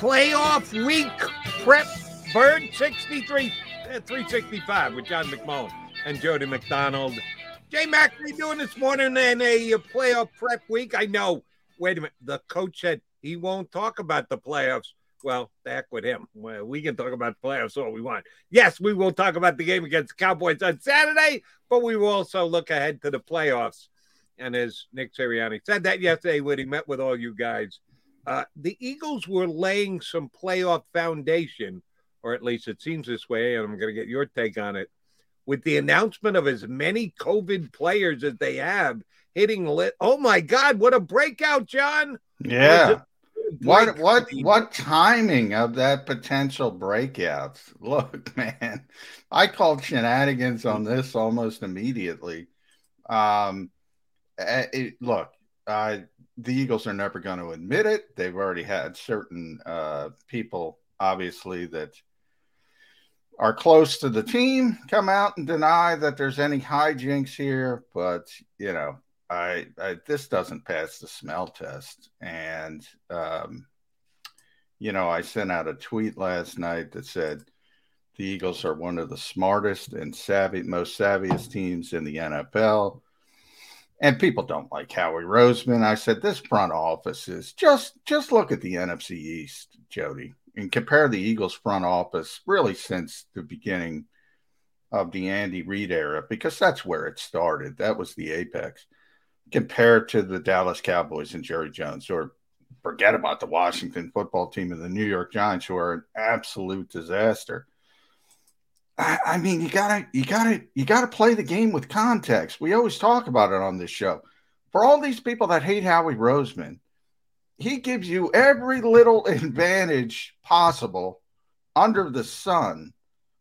playoff week prep bird 63 uh, 365 with John McMullen and Jody McDonald. Jay Mack, we doing this morning in a playoff prep week? I know. Wait a minute. The coach said he won't talk about the playoffs. Well, back with him. Well, we can talk about the playoffs all we want. Yes, we will talk about the game against the Cowboys on Saturday, but we will also look ahead to the playoffs. And as Nick Sirianni said that yesterday when he met with all you guys, uh, the Eagles were laying some playoff foundation, or at least it seems this way. And I'm going to get your take on it. With the announcement of as many COVID players as they have hitting lit. Oh my God, what a breakout, John! Yeah. What what what timing of that potential breakout? Look, man, I called shenanigans on this almost immediately. Um, eh, it, look, uh, the Eagles are never going to admit it. They've already had certain uh, people, obviously, that are close to the team come out and deny that there's any hijinks here. But, you know, I, I this doesn't pass the smell test. And, um, you know, I sent out a tweet last night that said the Eagles are one of the smartest and savvy, most savviest teams in the NFL and people don't like Howie Roseman. I said this front office is just just look at the NFC East, Jody, and compare the Eagles front office really since the beginning of the Andy Reid era, because that's where it started. That was the apex. Compared to the Dallas Cowboys and Jerry Jones, or forget about the Washington football team and the New York Giants, who are an absolute disaster. I, mean, you gotta, you gotta, you gotta play the game with context. We always talk about it on this show. For all these people that hate Howie Roseman, he gives you every little advantage possible under the sun,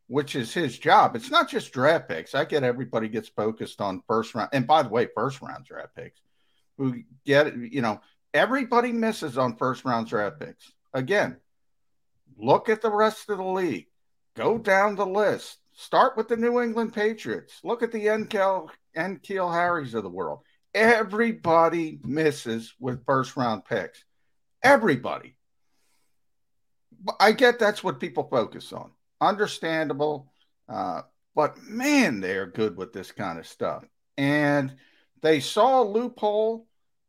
which is his job. It's not just draft picks. I get everybody gets focused on first round, and by the way, first round draft picks. Who get you know everybody misses on first round draft picks. Again, look at the rest of the league. Go down the list. Start with the New England Patriots. Look at the N'Keal, N'Keal Harrys of the world. Everybody misses with first round picks. Everybody. I get that's what people focus on. Understandable. Uh, but man, they're good with this kind of stuff. And they saw a loophole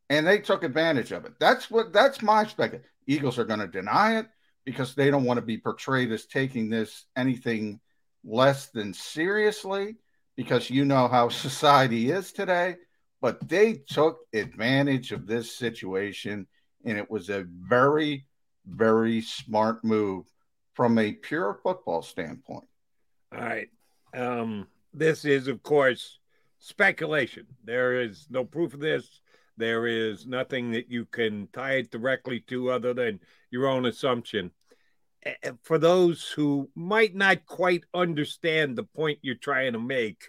and they took advantage of it. That's what that's my speculation. Eagles are going to deny it because they don't want to be portrayed as taking this anything less than seriously because you know how society is today. But they took advantage of this situation, and it was a very, very smart move from a pure football standpoint. All right. Um, this is, of course, speculation. There is no proof of this. There is nothing that you can tie it directly to other than your own assumption. For those who might not quite understand the point you're trying to make,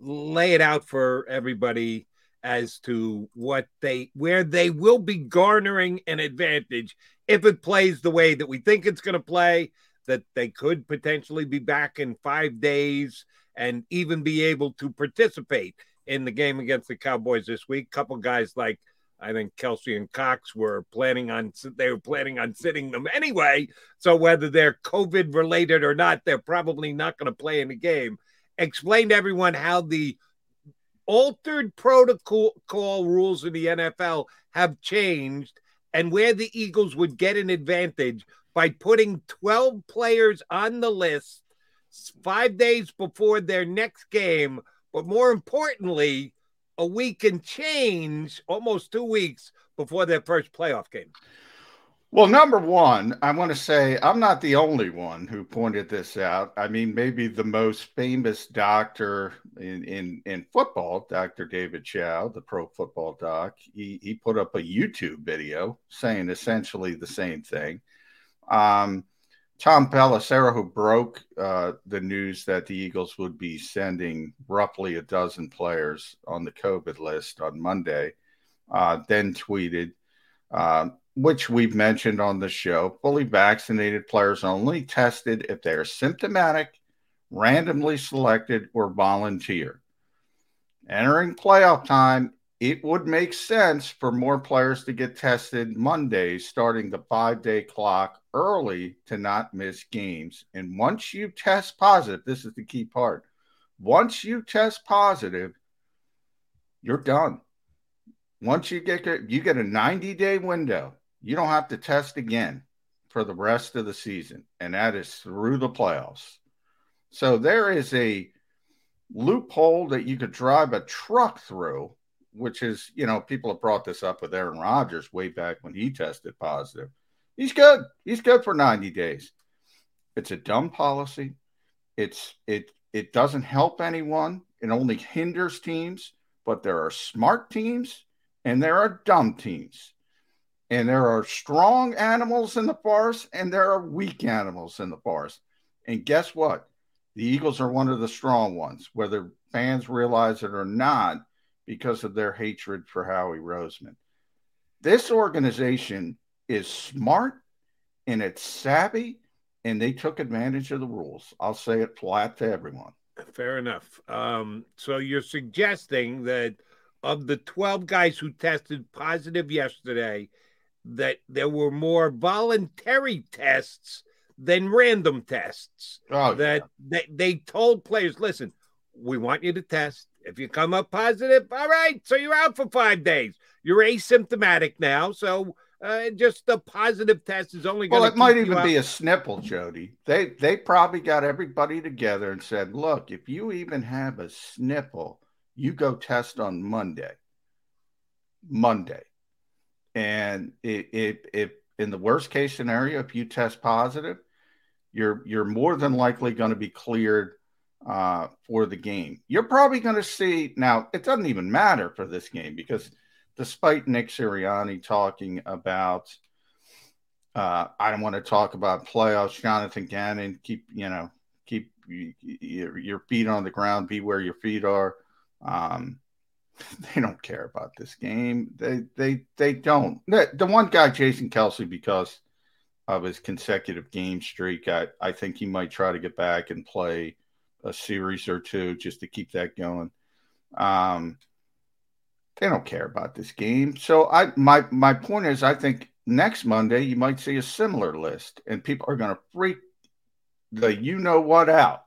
lay it out for everybody as to what they where they will be garnering an advantage if it plays the way that we think it's going to play that they could potentially be back in 5 days and even be able to participate in the game against the Cowboys this week. Couple guys like I think Kelce and Cox were planning on they were planning on sitting them anyway. So whether they're COVID related or not, they're probably not going to play in the game. Explain to everyone how the altered protocol call rules in the NFL have changed and where the Eagles would get an advantage by putting 12 players on the list five days before their next game but more importantly, a week and change, almost two weeks before their first playoff game. Well, number one, I want to say I'm not the only one who pointed this out. I mean, maybe the most famous doctor in in, in football, Dr. David Chao, the pro football doc, he, he put up a YouTube video saying essentially the same thing. Um, Tom Pelissero, who broke uh, the news that the Eagles would be sending roughly a dozen players on the COVID list on Monday, uh, then tweeted, uh, which we've mentioned on the show fully vaccinated players only tested if they are symptomatic, randomly selected, or volunteer. Entering playoff time, it would make sense for more players to get tested Monday, starting the five day clock early to not miss games. And once you test positive, this is the key part. Once you test positive, you're done. Once you get you get a 90 day window, you don't have to test again for the rest of the season, and that is through the playoffs. So there is a loophole that you could drive a truck through, which is, you know, people have brought this up with Aaron Rodgers way back when he tested positive. He's good. He's good for 90 days. It's a dumb policy. It's it it doesn't help anyone. It only hinders teams, but there are smart teams and there are dumb teams. And there are strong animals in the forest and there are weak animals in the forest. And guess what? The Eagles are one of the strong ones, whether fans realize it or not, because of their hatred for Howie Roseman. This organization is smart and it's savvy, and they took advantage of the rules. I'll say it flat to everyone. Fair enough. Um, so you're suggesting that of the 12 guys who tested positive yesterday, that there were more voluntary tests than random tests. Oh, that yeah. they, they told players, listen, we want you to test. If you come up positive, all right, so you're out for five days. You're asymptomatic now, so uh, just a positive test is only going. Well, it might even be a snipple, Jody. They they probably got everybody together and said, "Look, if you even have a snipple, you go test on Monday. Monday, and if if in the worst case scenario, if you test positive, you're you're more than likely going to be cleared uh, for the game. You're probably going to see now. It doesn't even matter for this game because despite Nick Sirianni talking about, uh, I don't want to talk about playoffs. Jonathan Gannon, keep you know, keep your, your feet on the ground, be where your feet are. Um, they don't care about this game. They they they don't. The, the one guy, Jason Kelce, because of his consecutive game streak, I, I think he might try to get back and play a series or two just to keep that going. Um, they don't care about this game. So I my my point is I think next Monday you might see a similar list and people are going to freak the you know what out.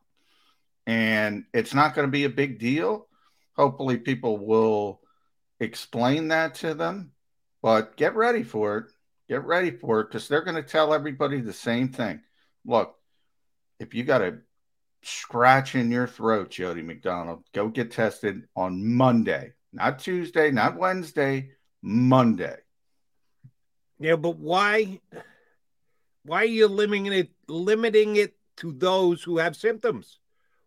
And it's not going to be a big deal. Hopefully people will explain that to them, but get ready for it. Get ready for it because they're going to tell everybody the same thing. Look, if you got a scratch in your throat, Jody McDonald, go get tested on Monday not Tuesday, not Wednesday, Monday. Yeah, but why? Why are you limiting it? Limiting it to those who have symptoms?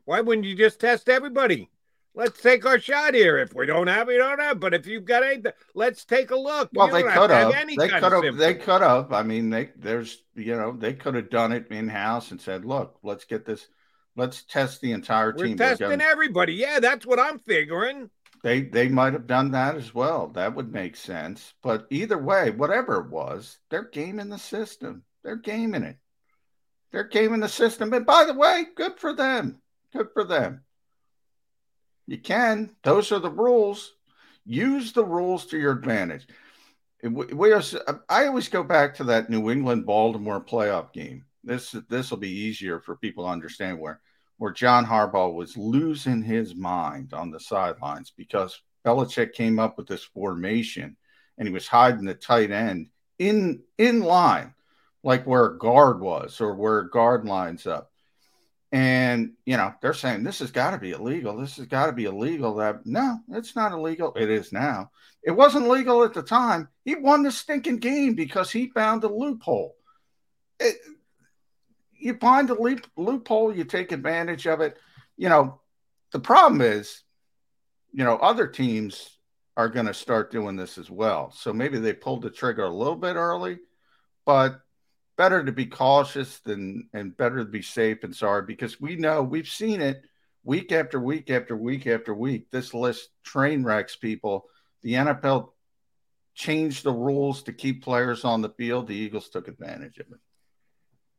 Why wouldn't you just test everybody? Let's take our shot here. If we don't have, we don't have. But if you've got anything, let's take a look. Well, they could have. have they could have. They could have. I mean, they there's you know they could have done it in house and said, look, let's get this. Let's test the entire We're team. testing everybody. Yeah, that's what I'm figuring. They they might have done that as well. That would make sense. But either way, whatever it was, they're gaming the system. They're gaming it. They're gaming the system. And by the way, good for them. Good for them. You can. Those are the rules. Use the rules to your advantage. We are, I always go back to that New England Baltimore playoff game. This this will be easier for people to understand where where John Harbaugh was losing his mind on the sidelines because Belichick came up with this formation and he was hiding the tight end in in line, like where a guard was or where a guard lines up. And you know, they're saying this has got to be illegal. This has got to be illegal. That no, it's not illegal. It is now. It wasn't legal at the time. He won the stinking game because he found a loophole. It, you find a loop, loophole, you take advantage of it. You know, the problem is, you know, other teams are going to start doing this as well. So maybe they pulled the trigger a little bit early, but better to be cautious than and better to be safe and sorry because we know we've seen it week after week after week after week. This list train wrecks people. The NFL changed the rules to keep players on the field. The Eagles took advantage of it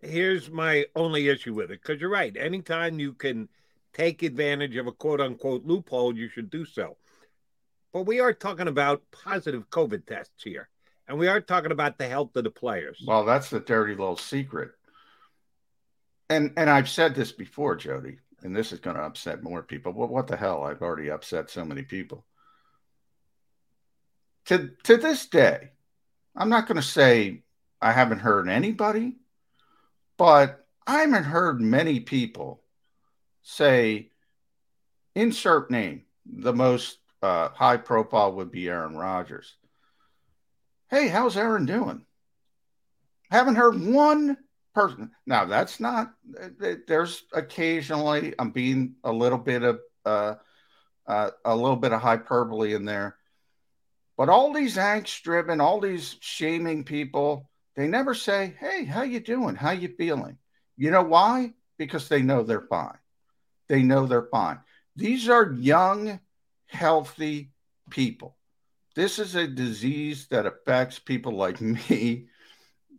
here's my only issue with it because you're right. Anytime you can take advantage of a quote unquote loophole, you should do so. But we are talking about positive COVID tests here. and we are talking about the health of the players. Well, that's the dirty little secret. And and I've said this before, Jody, and this is going to upset more people. Well, what the hell? I've already upset so many people. To to this day, I'm not going to say I haven't heard anybody, but I haven't heard many people say insert name. The most uh, high profile would be Aaron Rodgers. Hey, how's Aaron doing? Haven't heard one person. Now, that's not, there's occasionally, I'm being a little bit of, uh, uh, a little bit of hyperbole in there. But all these angst driven, all these shaming people, they never say, "Hey, how you doing? How you feeling?" You know why? Because they know they're fine. They know they're fine. These are young, healthy people. This is a disease that affects people like me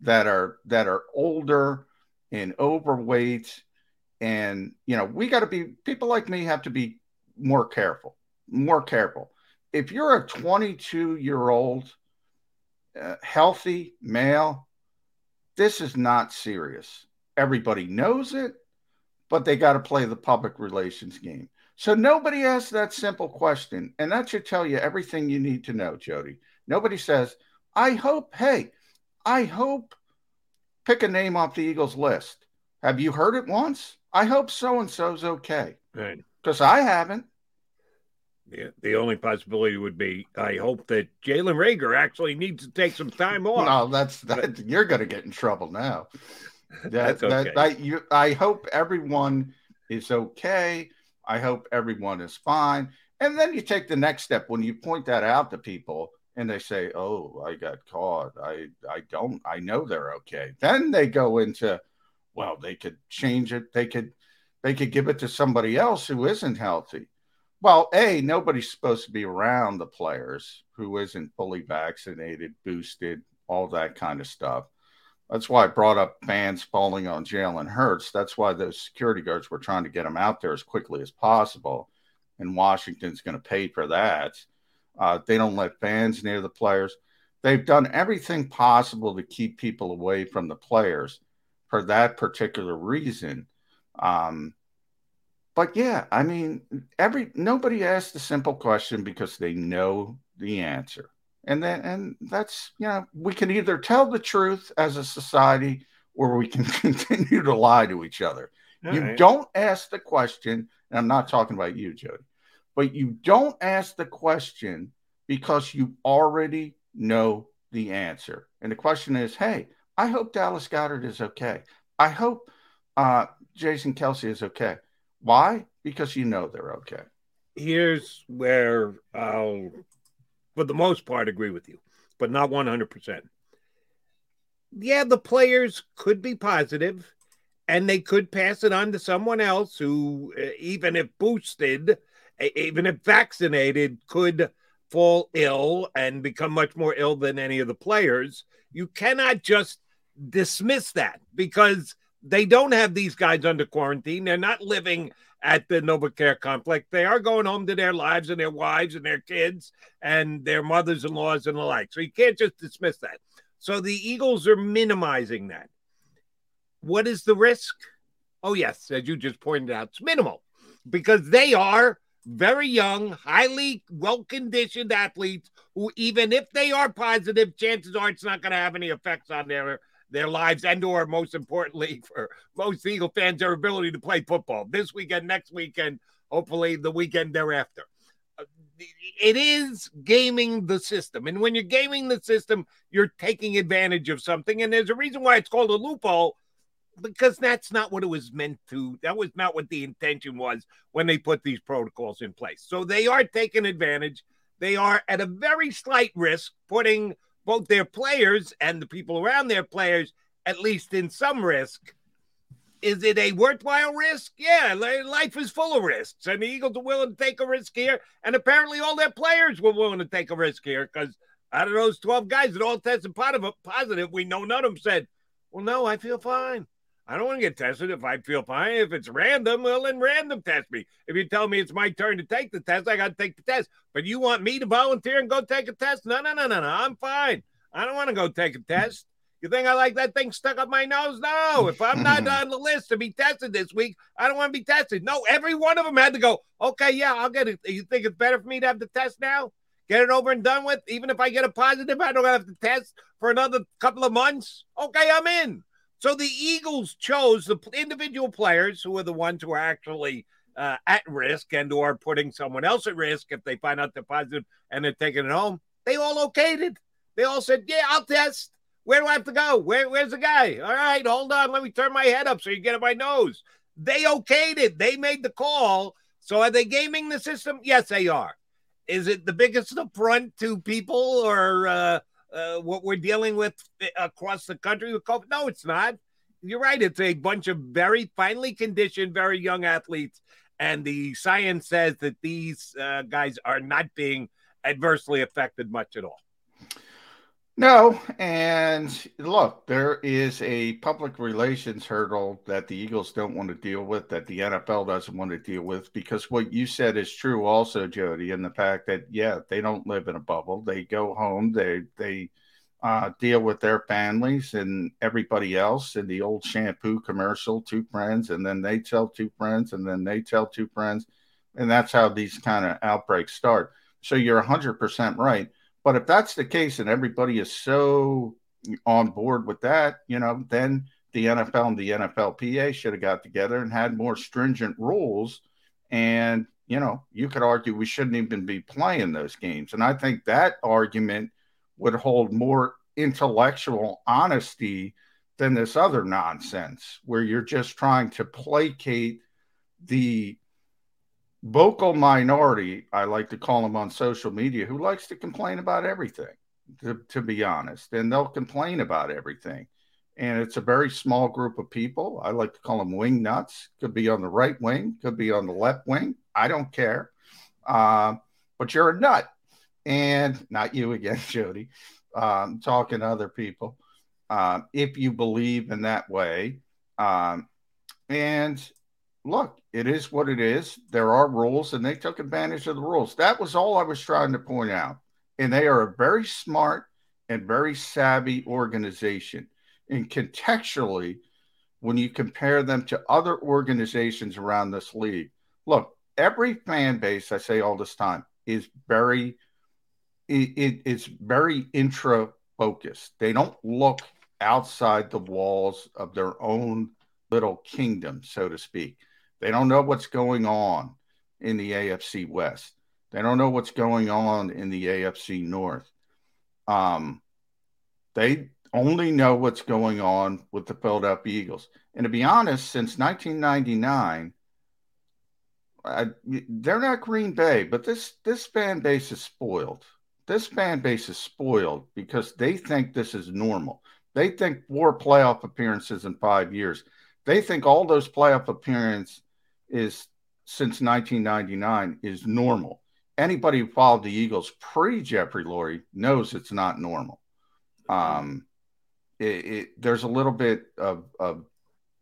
that are that are older and overweight and you know we got to be people like me have to be more careful more careful if you're a 22 year old uh, healthy male this is not serious everybody knows it but they got to play the public relations game so nobody asks that simple question and that should tell you everything you need to know jody nobody says i hope hey I hope pick a name off the Eagles list. Have you heard it once? I hope so and so's okay. Because I haven't. Yeah, the only possibility would be I hope that Jalen Reagor actually needs to take some time off. No, that's that. You're going to get in trouble now. That, that's okay. That, that, you, I hope everyone is okay. I hope everyone is fine. And then you take the next step when you point that out to people and they say, "Oh, I got caught. I I don't. I know they're okay." Then they go into, well, they could change it. They could they could give it to somebody else who isn't healthy. Well, a nobody's supposed to be around the players who isn't fully vaccinated, boosted, all that kind of stuff. That's why I brought up fans falling on Jalen Hurts. That's why those security guards were trying to get him out there as quickly as possible. And Washington's going to pay for that uh, they don't let fans near the players. They've done everything possible to keep people away from the players for that particular reason. Um, but yeah, I mean, every nobody asks the simple question because they know the answer, and then and that's you know we can either tell the truth as a society or we can continue to lie to each other. All you right. don't ask the question, and I'm not talking about you, Jody but you don't ask the question because you already know the answer. And the question is, hey, I hope Dallas Goedert is okay. I hope uh, Jason Kelce is okay. Why? Because you know they're okay. Here's where I'll, for the most part, agree with you, but not 100%. Yeah, the players could be positive and they could pass it on to someone else who, uh, even if boosted, even if vaccinated, could fall ill and become much more ill than any of the players. You cannot just dismiss that because they don't have these guys under quarantine. They're not living at the NovaCare complex. They are going home to their lives and their wives and their kids and their mothers in laws and the like. So you can't just dismiss that. So the Eagles are minimizing that. What is the risk? Oh, yes, as you just pointed out, it's minimal because they are very young, highly well conditioned athletes who, even if they are positive, chances are it's not going to have any effects on their their lives and or most importantly for most Eagle fans their ability to play football this weekend next weekend hopefully the weekend thereafter uh, it is gaming the system and when you're gaming the system you're taking advantage of something and there's a reason why it's called a loophole because that's not what it was meant to. That was not what the intention was when they put these protocols in place. So they are taking advantage. They are at a very slight risk, putting both their players and the people around their players at least in some risk. Is it a worthwhile risk? Yeah, life is full of risks, and the Eagles are willing to take a risk here. And apparently, all their players were willing to take a risk here because out of those 12 guys that all tested positive, we know none of them said, Well, no, I feel fine. I don't want to get tested if I feel fine. If it's random, well, then random test me. If you tell me it's my turn to take the test, I got to take the test. But you want me to volunteer and go take a test? No, no, no, no, no. I'm fine. I don't want to go take a test. You think I like that thing stuck up my nose? No. If I'm not on the list to be tested this week, I don't want to be tested. No, every one of them had to go, okay, yeah, I'll get it. You think it's better for me to have the test now? Get it over and done with? Even if I get a positive, I don't have to test for another couple of months? Okay, I'm in. So the Eagles chose the individual players who are the ones who are actually uh, at risk and are putting someone else at risk if they find out they're positive and they're taking it home. They all okayed it. They all said, yeah, I'll test. Where do I have to go? Where, where's the guy? All right, hold on. Let me turn my head up so you get at my nose. They okayed it. They made the call. So are they gaming the system? Yes, they are. Is it the biggest affront to people or uh, uh, what we're dealing with across the country with COVID? No, it's not. You're right. It's a bunch of very finely conditioned, very young athletes. And the science says that these uh, guys are not being adversely affected much at all. No, and look, there is a public relations hurdle that the Eagles don't want to deal with, that the NFL doesn't want to deal with, because what you said is true, also, Jody, and the fact that yeah, they don't live in a bubble. They go home, they they uh, deal with their families and everybody else in the old shampoo commercial, two friends, and then they tell two friends, and then they tell two friends, and that's how these kind of outbreaks start. So you're 100% right but if that's the case and everybody is so on board with that, you know, then the NFL and the NFLPA should have got together and had more stringent rules. And, you know, you could argue we shouldn't even be playing those games. And I think that argument would hold more intellectual honesty than this other nonsense where you're just trying to placate the vocal minority, I like to call them on social media, who likes to complain about everything, to, to be honest. And they'll complain about everything. And it's a very small group of people. I like to call them wing nuts. Could be on the right wing, could be on the left wing. I don't care. Uh, but you're a nut. And not you again, Jody. Um, talking to other people. Uh, if you believe in that way. Um, and look, it is what it is. There are rules, and they took advantage of the rules. That was all I was trying to point out. And they are a very smart and very savvy organization. And contextually, when you compare them to other organizations around this league, look, every fan base, I say all this time, is very it, it, it's very intra focused. They don't look outside the walls of their own little kingdom, so to speak. They don't know what's going on in the AFC West. They don't know what's going on in the AFC North. Um, they only know what's going on with the Philadelphia Eagles. And to be honest, since 1999, I, they're not Green Bay, but this this fan base is spoiled. This fan base is spoiled because they think this is normal. They think four playoff appearances in five years. They think all those playoff appearances is since 1999 is normal. Anybody who followed the Eagles pre Jeffrey Lurie knows it's not normal. Um, it, it, there's a little bit of, of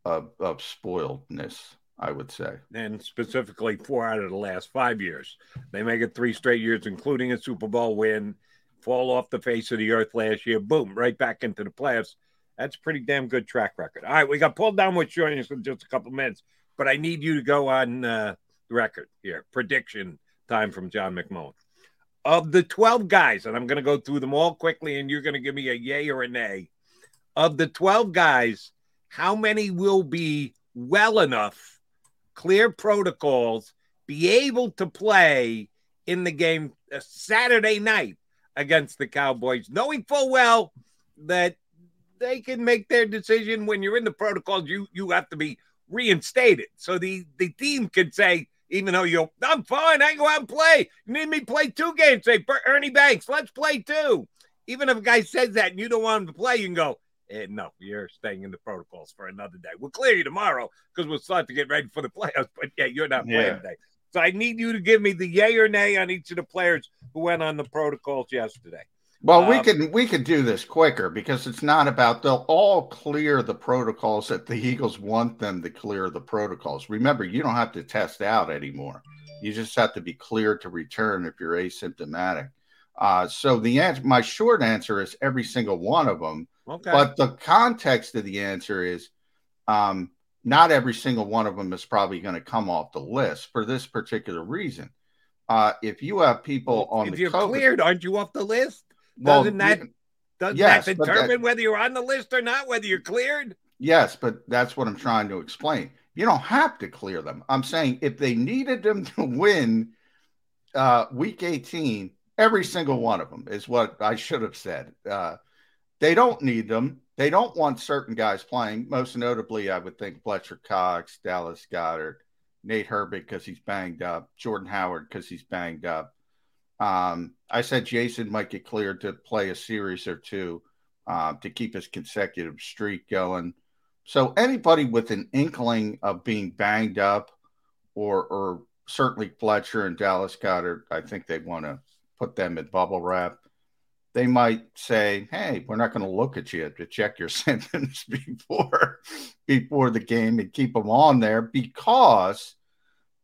of of spoiledness, I would say, and specifically four out of the last five years. They make it three straight years, including a Super Bowl win. Fall off the face of the earth last year, boom, right back into the playoffs. That's pretty damn good track record. All right, we got pulled down with joining us in just a couple minutes but I need you to go on uh, record here. Prediction time from John McMullen. Of the 12 guys, and I'm going to go through them all quickly, and you're going to give me a yay or a nay. Of the 12 guys, how many will be well enough, clear protocols, be able to play in the game uh, Saturday night against the Cowboys, knowing full well that they can make their decision when you're in the protocols. You you have to be reinstated. So the, the team could say, even though you I'm fine, I can go out and play. You need me play two games. Say, Ernie Banks, let's play two. Even if a guy says that and you don't want him to play, you can go, eh, no, you're staying in the protocols for another day. We'll clear you tomorrow because we'll start to get ready for the playoffs. But yeah, you're not playing yeah. today. So I need you to give me the yay or nay on each of the players who went on the protocols yesterday. Well, we um, can we could do this quicker because it's not about they'll all clear the protocols that the Eagles want them to clear the protocols. Remember, you don't have to test out anymore. You just have to be cleared to return if you're asymptomatic. Uh, so the answer, my short answer is every single one of them. Okay. But the context of the answer is um, not every single one of them is probably going to come off the list for this particular reason. Uh, if you have people on if the you're COVID, cleared, aren't you off the list? Well, Doesn't that doesn't yes, that but that- determine whether you're on the list or not? Whether you're cleared? Yes, but that's what I'm trying to explain. You don't have to clear them. I'm saying if they needed them to win uh, week 18, every single one of them is what I should have said. Uh, they don't need them. They don't want certain guys playing. Most notably, I would think Fletcher Cox, Dallas Goedert, Nate Herbig because he's banged up, Jordan Howard because he's banged up. Um, I said Jason might get cleared to play a series or two uh, to keep his consecutive streak going. So anybody with an inkling of being banged up, or or certainly Fletcher and Dallas Goedert, I think they want to put them in bubble wrap. They might say, "Hey, we're not going to look at you to check your symptoms before before the game and keep them on there because."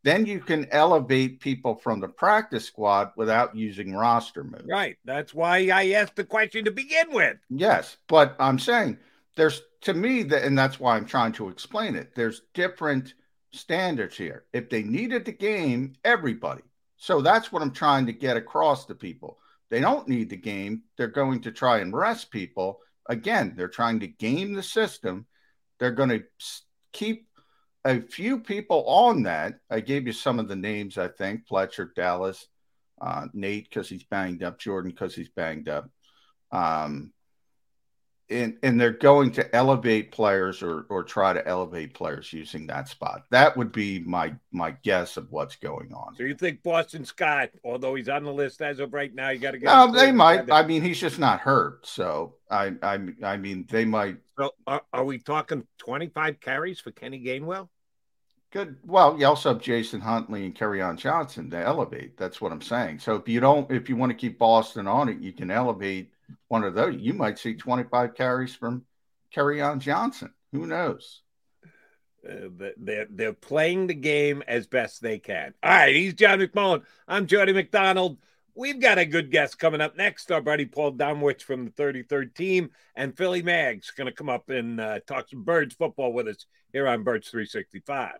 Then you can elevate people from the practice squad without using roster moves. Right. That's why I asked the question to begin with. Yes, but I'm saying there's to me that, and that's why I'm trying to explain it. There's different standards here. If they needed the game, everybody. So that's what I'm trying to get across to people. They don't need the game. They're going to try and rest people. Again, they're trying to game the system. They're going to keep a few people on that. I gave you some of the names, I think Fletcher, Dallas, uh, Nate, because he's banged up, Jordan, because he's banged up. Um, and, and they're going to elevate players or, or try to elevate players using that spot. That would be my my guess of what's going on. So you think Boston Scott, although he's on the list as of right now, you got to get. No, they might. I mean, he's just not hurt. So I I I mean, they might. So are, are we talking twenty five carries for Kenny Gainwell? Good. Well, you also have Jason Huntley and Kerryon Johnson to elevate. That's what I'm saying. So if you don't, if you want to keep Boston on it, you can elevate one of those. You might see 25 carries from Kerryon Johnson. Who knows? Uh, they're they're playing the game as best they can. All right, he's John McMullen. I'm Jody McDonald. We've got a good guest coming up next. Our buddy Paul Domowitch from the 33rd team and Philly Mags going to come up and uh, talk some Birds football with us here on Birds 365.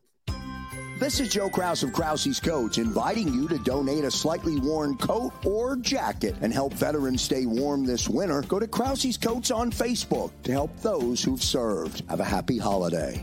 This is Joe Kraus of Krause's Coats inviting you to donate a slightly worn coat or jacket and help veterans stay warm this winter. Go to Krause's Coats on Facebook to help those who've served. Have a happy holiday.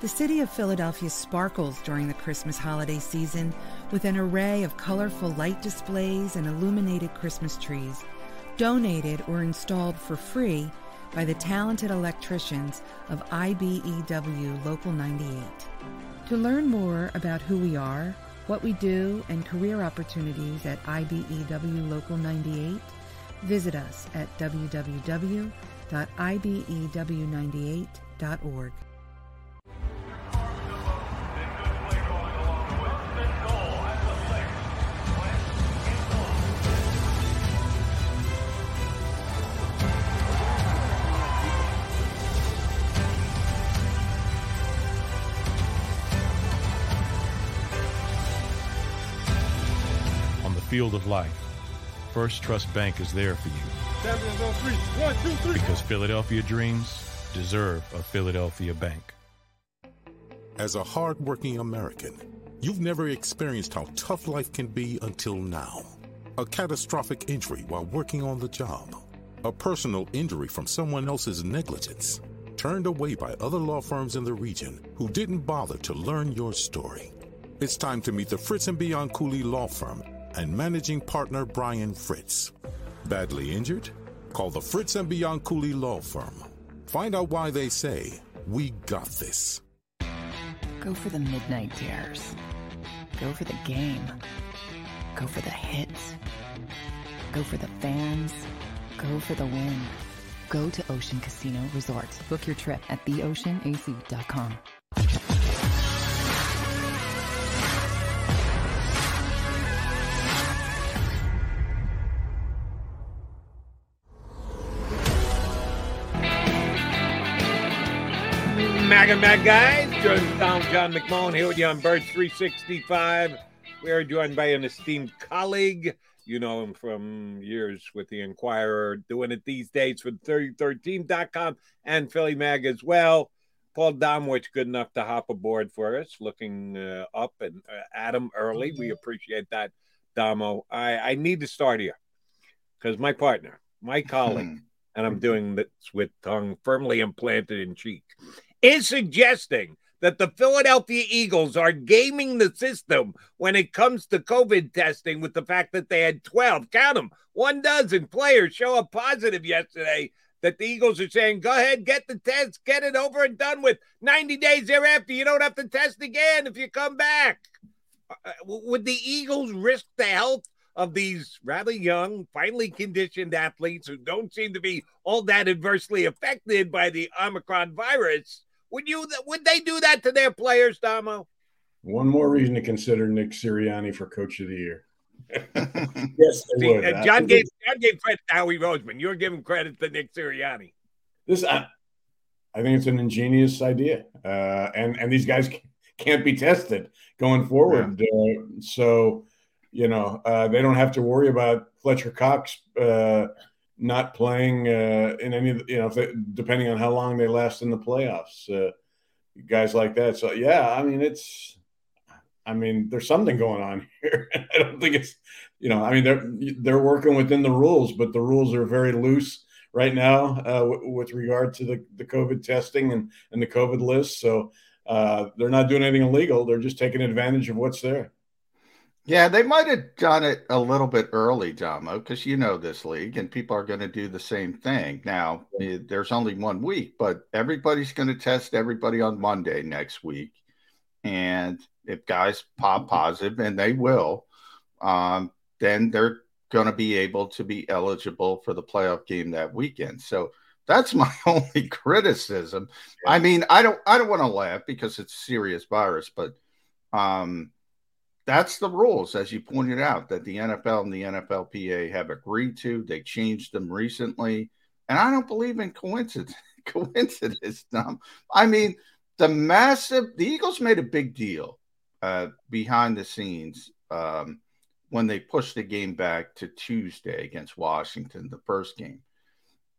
The city of Philadelphia sparkles during the Christmas holiday season with an array of colorful light displays and illuminated Christmas trees, donated or installed for free by the talented electricians of IBEW Local 98. To learn more about who we are, what we do, and career opportunities at IBEW Local 98, visit us at www.ibew98.org. field of life, First Trust Bank is there for you. Because Philadelphia dreams deserve a Philadelphia bank. As a hardworking American, you've never experienced how tough life can be until now. a catastrophic injury while working on the job, a personal injury from someone else's negligence, turned away by other law firms in the region who didn't bother to learn your story. It's time to meet the Fritz and Bianculli Law Firm and managing partner Brian Fritz. Badly injured? Call the Fritz and Bianculli Law Firm. Find out why they say, We got this. Go for the midnight dares. Go for the game. Go for the hits. Go for the fans. Go for the win. Go to Ocean Casino Resort. Book your trip at theoceanac.com. Mag and Mag guys, Jordan Down, John McMullen here with you on Birds 365. We are joined by an esteemed colleague. You know him from years with the Inquirer, doing it these days for 3013.com and Philly Mag as well. Paul Domowitch, good enough to hop aboard for us, looking uh, up and uh, at him early. We appreciate that, Damo. I, I need to start here because my partner, my colleague, and I'm doing this with tongue firmly implanted in cheek, is suggesting that the Philadelphia Eagles are gaming the system when it comes to COVID testing with the fact that they had 12, count them, one dozen players show up positive yesterday. That the Eagles are saying, go ahead, get the test, get it over and done with. 90 days thereafter, you don't have to test again if you come back. Uh, would the Eagles risk the health of these rather young, finely conditioned athletes who don't seem to be all that adversely affected by the Omicron virus? Would you would they do that to their players, Damo? One more reason to consider Nick Sirianni for Coach of the Year. yes, See, uh, John gave John gave credit to Howie Roseman. You're giving credit to Nick Sirianni. This, I, I think it's an ingenious idea, uh, and and these guys can't be tested going forward. Yeah. Uh, so, you know, uh, they don't have to worry about Fletcher Cox uh, not playing uh, in any you know, they, depending on how long they last in the playoffs. Uh, guys like that. So yeah, I mean, it's, I mean, there's something going on here. I don't think it's, you know, I mean, they're they're working within the rules, but the rules are very loose right now uh, w- with regard to the, the COVID testing and, and the COVID list. So uh, they're not doing anything illegal. They're just taking advantage of what's there. Yeah, they might have done it a little bit early, Damo, because you know this league and people are going to do the same thing. Now, eh, there's only one week, but everybody's going to test everybody on Monday next week. And if guys pop positive, and they will, um, then they're going to be able to be eligible for the playoff game that weekend. So that's my only criticism. Yeah. I mean, I don't, I don't want to laugh because it's serious virus, but um, that's the rules, as you pointed out, that the NFL and the NFLPA have agreed to. They changed them recently, and I don't believe in coincidence. coincidence. Tom. I mean, the massive the Eagles made a big deal uh, behind the scenes um, when they pushed the game back to Tuesday against Washington, the first game.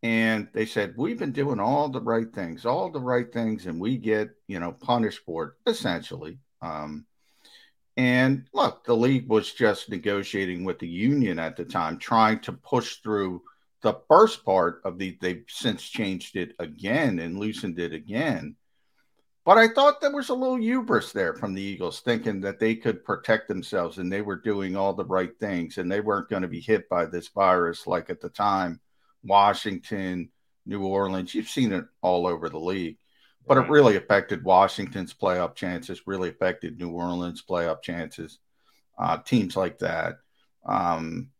And they said, We've been doing all the right things, all the right things, and we get, you know, punished for it, essentially. Um, and look, the league was just negotiating with the union at the time, trying to push through the first part of the. They've since changed it again and loosened it again. But I thought there was a little hubris there from the Eagles, thinking that they could protect themselves and they were doing all the right things and they weren't going to be hit by this virus like at the time, Washington, New Orleans. You've seen it all over the league but it really affected Washington's playoff chances, really affected New Orleans' playoff chances, uh, teams like that. Um,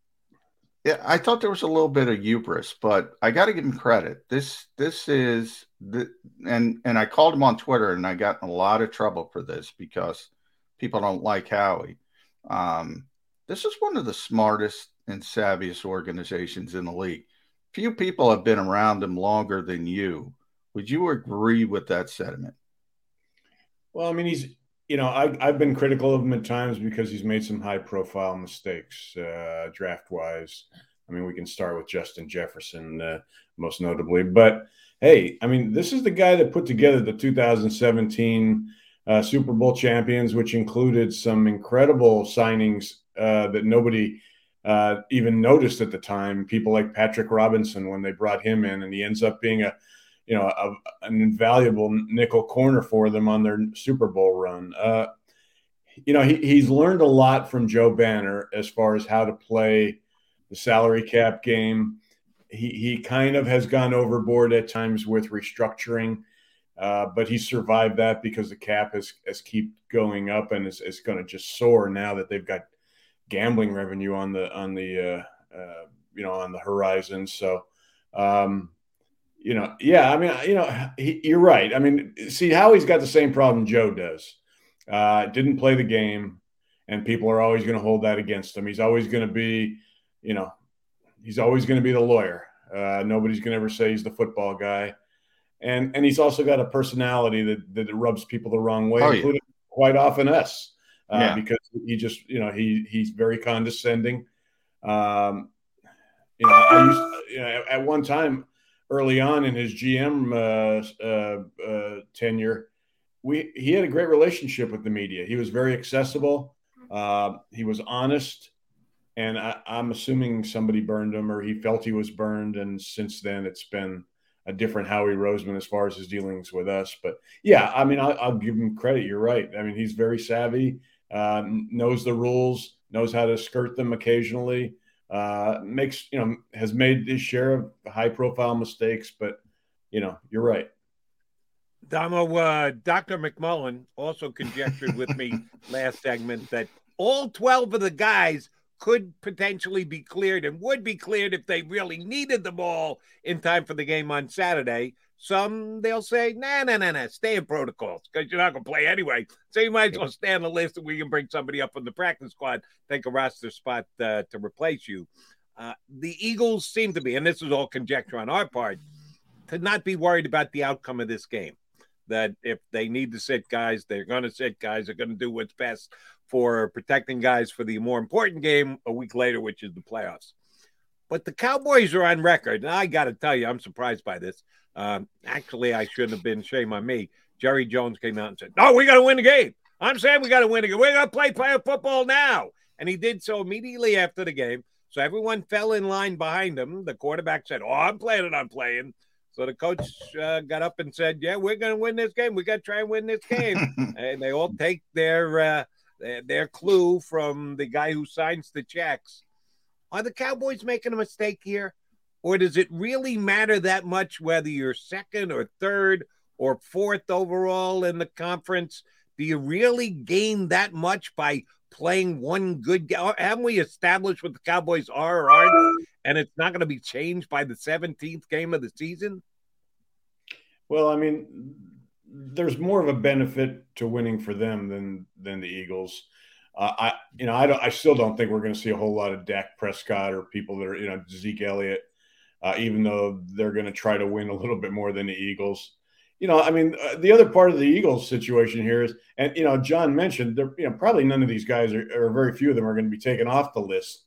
yeah, I thought there was a little bit of hubris, but I got to give him credit. This this is the and and I called him on Twitter, and I got in a lot of trouble for this because people don't like Howie. Um, this is one of the smartest and savviest organizations in the league. Few people have been around them longer than you would you agree with that sentiment? Well, I mean, he's, you know, I, I've been critical of him at times because he's made some high profile mistakes uh, draft wise. I mean, we can start with Justin Jefferson, uh, most notably. But hey, I mean, this is the guy that put together the 2017 uh, Super Bowl champions, which included some incredible signings uh, that nobody uh, even noticed at the time. People like Patrick Robinson when they brought him in, and he ends up being a you know a, an invaluable nickel corner for them on their Super Bowl run. Uh, you know he, he's learned a lot from Joe Banner as far as how to play the salary cap game. He he kind of has gone overboard at times with restructuring. Uh, but he survived that because the cap has, has keep going up and is, is going to just soar now that they've got gambling revenue on the on the uh, uh, you know on the horizon. So, um, you know, yeah, I mean, you know, he, you're right. I mean, see, Howie's got the same problem Joe does. Uh, didn't play the game, and people are always going to hold that against him. He's always going to be, you know, he's always going to be the lawyer. Uh, nobody's going to ever say he's the football guy, and and he's also got a personality that that rubs people the wrong way, oh, including yeah. quite often us uh, yeah. because he just you know he he's very condescending. Um, you know, I used you know, at one time early on in his GM uh, uh, uh, tenure, we he had a great relationship with the media. He was very accessible. Uh, he was honest, and I, am assuming somebody burned him or he felt he was burned. And since then, it's been a different Howie Roseman as far as his dealings with us. But yeah, I mean, I'll, I'll give him credit. You're right. I mean, he's very savvy uh, knows the rules, knows how to skirt them occasionally. Uh, makes you know has made his share of high profile mistakes, but you know you're right. Damo, uh, Dr. McMullen also conjectured with me last segment that all 12 of the guys could potentially be cleared and would be cleared if they really needed the ball in time for the game on Saturday. Some they'll say, nah, nah, nah, nah, stay in protocols because you're not going to play anyway. So you might as well stay on the list and we can bring somebody up from the practice squad, take a roster spot uh, to replace you. Uh, the Eagles seem to be, and this is all conjecture on our part, to not be worried about the outcome of this game. That if they need to sit guys, they're going to sit guys, they're going to do what's best for protecting guys for the more important game a week later, which is the playoffs. But the Cowboys are on record, and I got to tell you, I'm surprised by this. Um, actually, I shouldn't have been. Shame on me. Jerry Jones came out and said, "No, we got to win the game." I'm saying we got to win the game. We're going to play player football now, and he did so immediately after the game. So everyone fell in line behind him. The quarterback said, "Oh, I'm planning on playing." So the coach uh, got up and said, "Yeah, we're going to win this game. We got to try and win this game." and they all take their, uh, their their clue from the guy who signs the checks. Are the Cowboys making a mistake here? Or does it really matter that much whether you're second or third or fourth overall in the conference? Do you really gain that much by playing one good game? Haven't we established what the Cowboys are or aren't? And it's not going to be changed by the 17th game of the season? Well, I mean, there's more of a benefit to winning for them than than the Eagles. Uh, I you know I don't I still don't think we're going to see a whole lot of Dak Prescott or people that are you know Zeke Elliott uh, even though they're going to try to win a little bit more than the Eagles. You know, I mean, uh, the other part of the Eagles situation here is, and you know, John mentioned, there, you know, probably none of these guys are, or very few of them are going to be taken off the list,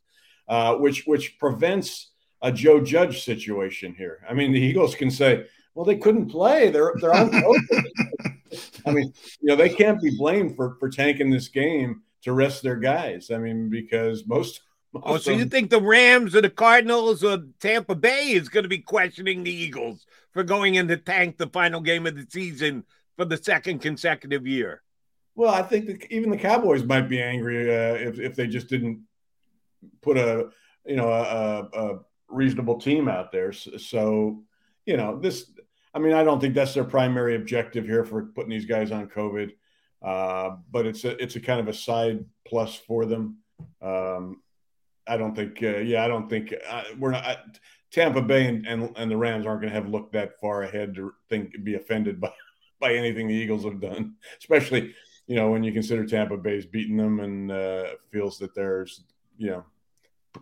uh, which which prevents a Joe Judge situation here. I mean, the Eagles can say, well, they couldn't play; they're they're on I mean, you know, they can't be blamed for for tanking this game to rest their guys. I mean, because most Oh, so you think the Rams or the Cardinals or Tampa Bay is going to be questioning the Eagles for going in to tank the final game of the season for the second consecutive year? Well, I think the, even the Cowboys might be angry uh, if if they just didn't put a you know a, a reasonable team out there. So, you know this. I mean, I don't think that's their primary objective here for putting these guys on COVID, uh, but it's a it's a kind of a side plus for them. Um, I don't think. Uh, yeah, I don't think uh, we're not. I, Tampa Bay and, and, and the Rams aren't going to have looked that far ahead to think be offended by by anything the Eagles have done, especially you know when you consider Tampa Bay's beating them and uh, feels that there's you know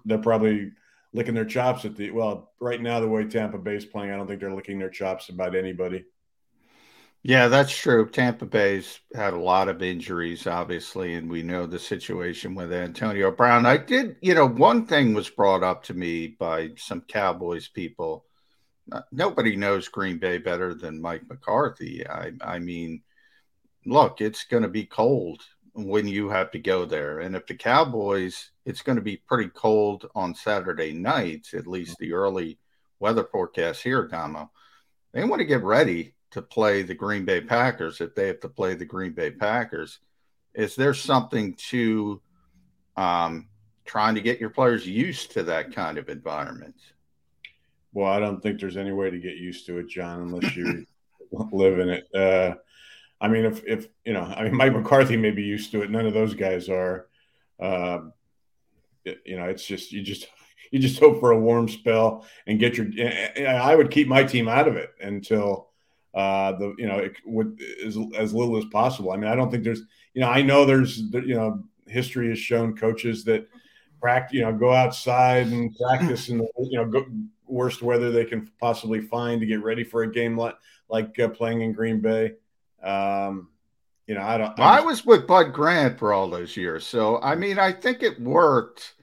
they're probably licking their chops at the well right now the way Tampa Bay's playing, I don't think they're licking their chops about anybody. Yeah, that's true. Tampa Bay's had a lot of injuries, obviously, and we know the situation with Antonio Brown. I did, you know, one thing was brought up to me by some Cowboys people. Nobody knows Green Bay better than Mike McCarthy. I, I mean, look, it's going to be cold when you have to go there. And if the Cowboys, it's going to be pretty cold on Saturday nights, at least the early weather forecast here, Damo. They want to get ready to play the Green Bay Packers if they have to play the Green Bay Packers. Is there something to um, trying to get your players used to that kind of environment? Well, I don't think there's any way to get used to it, John, unless you live in it. Uh, I mean, if if you know, I mean, Mike McCarthy may be used to it. None of those guys are. Uh, you know, it's just you just you just hope for a warm spell and get your. I would keep my team out of it until uh, the you know it would as as little as possible. I mean, I don't think there's you know I know there's you know history has shown coaches that practice you know go outside and practice in the you know go, worst weather they can possibly find to get ready for a game like like uh, playing in Green Bay. Um, you know, I don't. Well, I was with Bud Grant for all those years, so I mean, I think it worked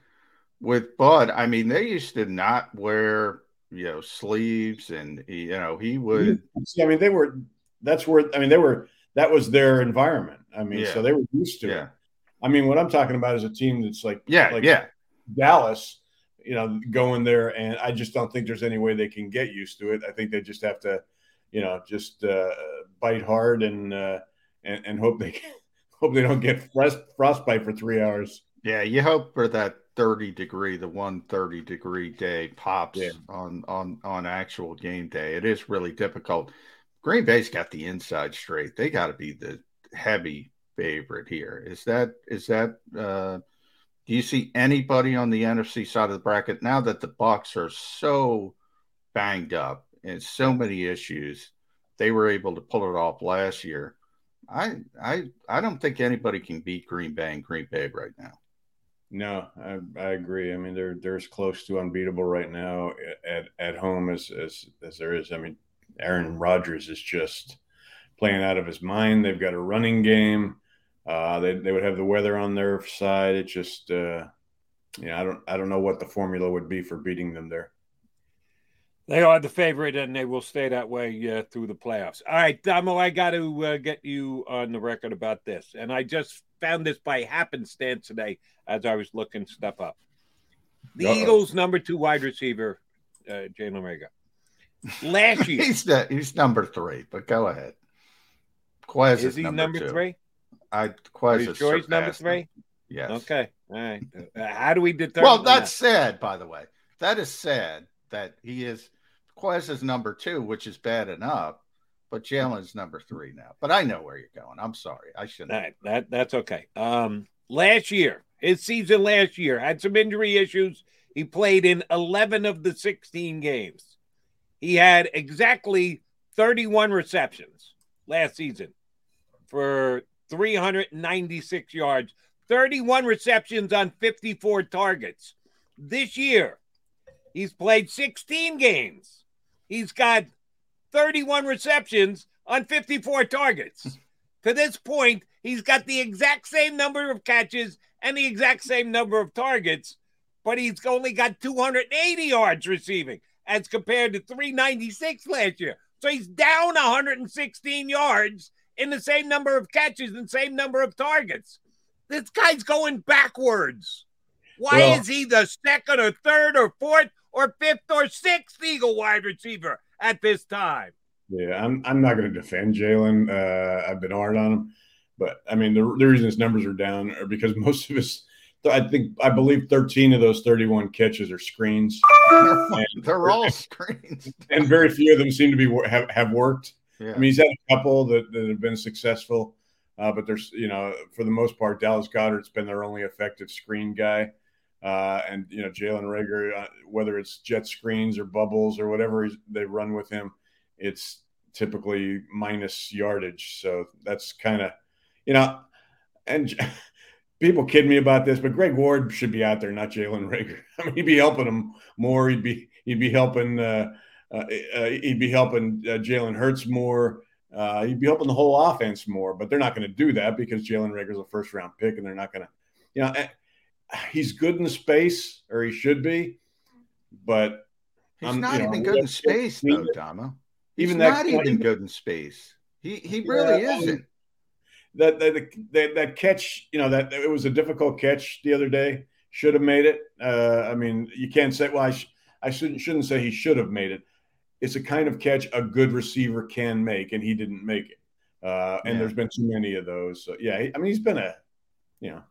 with Bud. I mean, they used to not wear you know sleeves, and you know he would. I mean, they were. That's where I mean they were. That was their environment. I mean, Yeah. so they were used to Yeah. it. I mean, what I'm talking about is a team that's like Yeah, like yeah. Dallas. You know, going there, and I just don't think there's any way they can get used to it. I think they just have to, you know, just uh, bite hard and uh, and and hope they hope they don't get frost, frostbite for three hours. Yeah, you hope for that 30 degree, the 130 degree day pops Yeah. on on on actual game day. It is really difficult. Green Bay's got the inside straight. They got to be the heavy favorite here. Is that is that uh do you see anybody on the NFC side of the bracket now that the Bucks are so banged up and so many issues? They were able to pull it off last year. I I I don't think anybody can beat Green Bay and Green Bay right now. No, I, I agree. I mean, they're they're as close to unbeatable right now at, at home as, as as there is. I mean, Aaron Rodgers is just playing out of his mind. They've got a running game. Uh, they they would have the weather on their side. It just, uh, know, I don't I don't know what the formula would be for beating them there. They are the favorite, and they will stay that way uh, through the playoffs. All right, Damo, I got to uh, get you on the record about this, and I just found this by happenstance today as I was looking stuff up. The Uh-oh. Eagles' number two wide receiver, uh, Jalen Reagor, last year he's the, he's number three, but go ahead. Quez is, is he number, two. three? I Quez is sure he's number three? Yes. Okay, all right. Uh, how do we determine? Well, that's that? sad, by the way. That is sad that he is Quez is number two, which is bad enough, but Jalen's number three now. But I know where you're going. I'm sorry. I shouldn't. Right, that that's okay. Um, last year, his season last year had some injury issues. He played in 11 of the 16 games. He had exactly 31 receptions last season for 396 yards, 31 receptions on 54 targets. This year, he's played 16 games. He's got 31 receptions on 54 targets. to this point, he's got the exact same number of catches and the exact same number of targets, but he's only got 280 yards receiving as compared to 396 last year. So he's down 116 yards in the same number of catches and same number of targets. This guy's going backwards. Why Well- is he the second or third or fourth or fifth or sixth Eagle wide receiver at this time? Yeah, I'm I'm not going to defend Jalen. Uh, I've been hard on him, but I mean the, the reason his numbers are down are because most of his, I think I believe 13 of those 31 catches are screens, and, They're all screens. and very few of them seem to be have have worked. Yeah. I mean, he's had a couple that, that have been successful, uh, but there's you know for the most part, Dallas Goedert's been their only effective screen guy. Uh, and you know Jalen Reagor, uh, whether it's jet screens or bubbles or whatever they run with him, it's typically minus yardage. So that's kind of, you know, and people kid me about this, but Greg Ward should be out there, not Jalen Reagor. I mean, he'd be helping him more. He'd be he'd be helping uh, uh, uh, he'd be helping uh, Jalen Hurts more. Uh, he'd be helping the whole offense more. But they're not going to do that because Jalen Reagor's a first round pick, and they're not going to, you know, eh, he's good in space, or he should be, but He's I'm- not you know, even good in space, though, Dama. He's even that- not even good in space. He he really Yeah, isn't. that that, that that catch, you know, that it was a difficult catch the other day. Should have made it. Uh, I mean, you can't say. Well, I, sh- I shouldn't shouldn't say he should have made it. It's a kind of catch a good receiver can make, and he didn't make it. Uh, and yeah. there's been too many of those. So yeah, I mean, he's been a, you know,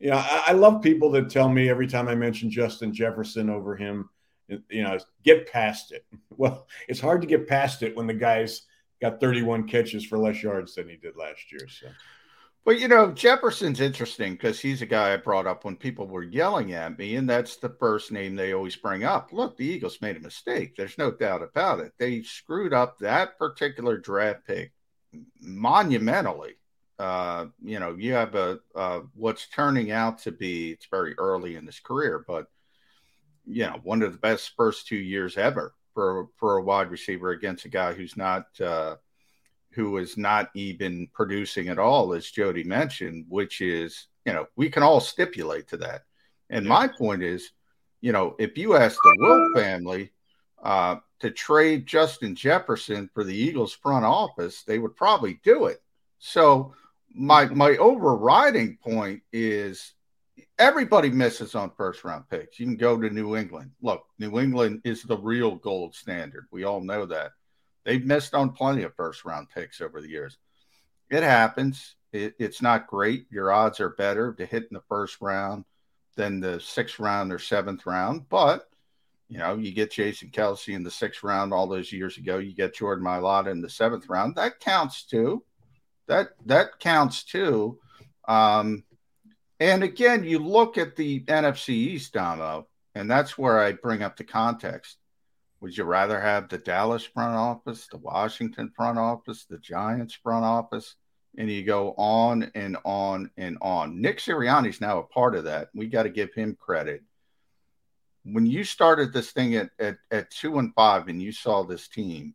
you know, I, I love people that tell me every time I mention Justin Jefferson over him, you know, get past it. Well, it's hard to get past it when the guy's got 31 catches for less yards than he did last year. So. But you know, Jefferson's interesting because he's a guy I brought up when people were yelling at me, and that's the first name they always bring up. Look, the Eagles made a mistake. There's no doubt about it. They screwed up that particular draft pick monumentally. Uh, you know, you have a uh, what's turning out to be it's very early in his career, but you know, one of the best first two years ever for for a wide receiver against a guy who's not uh, who is not even producing at all, as Jody mentioned, which is, you know, we can all stipulate to that. And my point is, you know, if you ask the Wilf family uh, to trade Justin Jefferson for the Eagles front office, they would probably do it. So my my overriding point is everybody misses on first round picks. You can go to New England. Look, New England is the real gold standard. We all know that. They've missed on plenty of first round picks over the years. It happens. It, it's not great. Your odds are better to hit in the first round than the sixth round or seventh round. But, you know, you get Jason Kelce in the sixth round all those years ago. You get Jordan Mailata in the seventh round. That counts too. That that counts too. Um, and again, you look at the NFC East, Damo, and that's where I bring up the context. Would you rather have the Dallas front office, the Washington front office, the Giants front office? And you go on and on and on. Nick Sirianni's now a part of that. We got to give him credit. When you started this thing at, at, at two and five and you saw this team,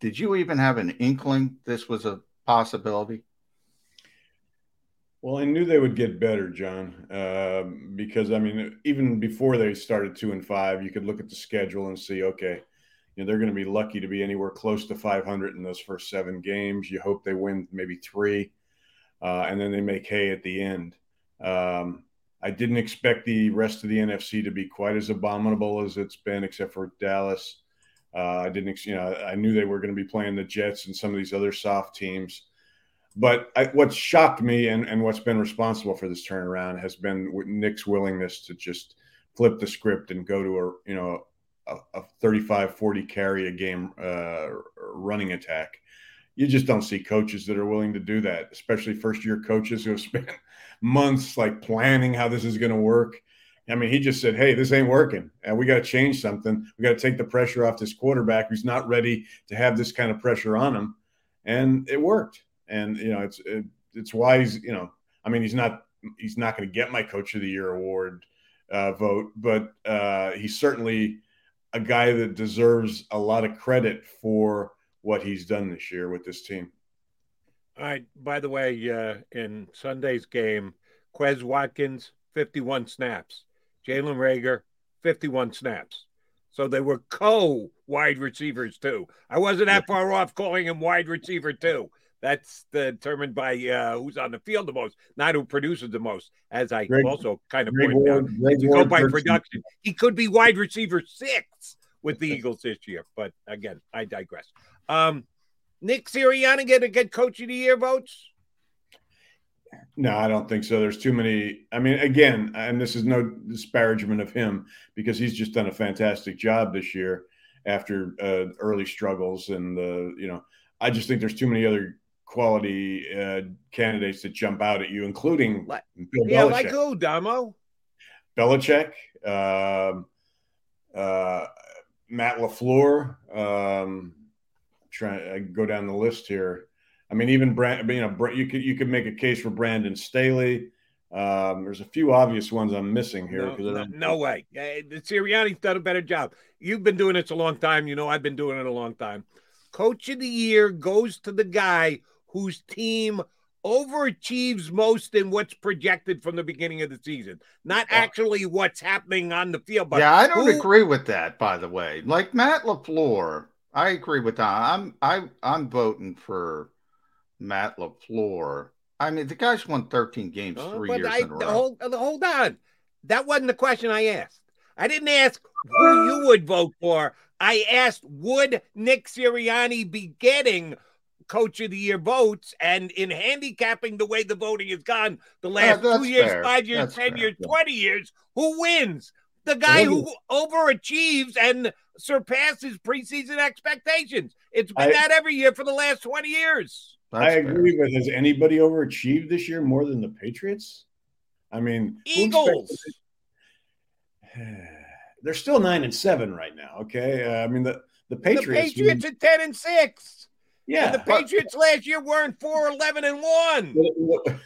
did you even have an inkling this was a possibility? Well, I knew they would get better, John, uh, because I mean, even before they started two and five, you could look at the schedule and see, okay, you know, they're going to be lucky to be anywhere close to 500 in those first seven games. You hope they win maybe three, uh, and then they make hay at the end. Um, I didn't expect the rest of the NFC to be quite as abominable as it's been, except for Dallas. Uh, I didn't, you know, I knew they were going to be playing the Jets and some of these other soft teams. But I, what shocked me and, and what's been responsible for this turnaround has been Nick's willingness to just flip the script and go to a you know a, a 35 40 carry a game uh, running attack. You just don't see coaches that are willing to do that, especially first year coaches who have spent months like planning how this is going to work. I mean, he just said, "Hey, this ain't working, and we got to change something. We got to take the pressure off this quarterback who's not ready to have this kind of pressure on him." And it worked and you know it's it, it's why he's you know I mean he's not he's not going to get my coach of the year award uh, vote, but uh, he's certainly a guy that deserves a lot of credit for what he's done this year with this team. All right. By the way, uh, in Sunday's game, Quez Watkins, 51 snaps. Jalen Reagor, 51 snaps. So they were co wide receivers, too. I wasn't that far off calling him wide receiver, too. That's determined by uh, who's on the field the most, not who produces the most. As I Greg, also kind of pointed out, if you go by production, he could be wide receiver six with the Eagles this year. But again, I digress. Um, Nick Sirianni get a get coach of the year votes? No, I don't think so. There's too many. I mean, again, and this is no disparagement of him because he's just done a fantastic job this year after uh, early struggles and the you know. I just think there's too many other quality uh, candidates that jump out at you, including like, Bill yeah, Belichick. like who, Damo? Belichick, uh, uh, Matt LaFleur. Um, trying to go down the list here. I mean, even Brand, you know, you could you could make a case for Brandon Staley. Um, there's a few obvious ones I'm missing here. No, no, no way. Uh, Sirianni's done a better job. You've been doing this a long time. You know, I've been doing it a long time. Coach of the year goes to the guy whose team overachieves most in what's projected from the beginning of the season, not actually what's happening on the field. But yeah, I don't who... agree with that. By the way, like Matt LaFleur, I agree with that. I'm I I'm voting for Matt LaFleur. I mean, the guy's won 13 games Uh, three years I, in a row. hold, hold on. That wasn't the question I asked. I didn't ask who you would vote for. I asked, would Nick Sirianni be getting coach of the year votes? And in handicapping the way the voting has gone the last that's two years, fair. five years, That's 10 fair. years, 20 years, who wins? The guy who overachieves and surpasses preseason expectations. It's been I- that every year for the last 20 years. I agree, but has anybody overachieved this year more than the Patriots? I mean, Eagles. They're still nine and seven right now. Okay, uh, I mean the the Patriots. The Patriots at 10 and 6. Yeah, And the but- Patriots last year weren't 4 11 and 1.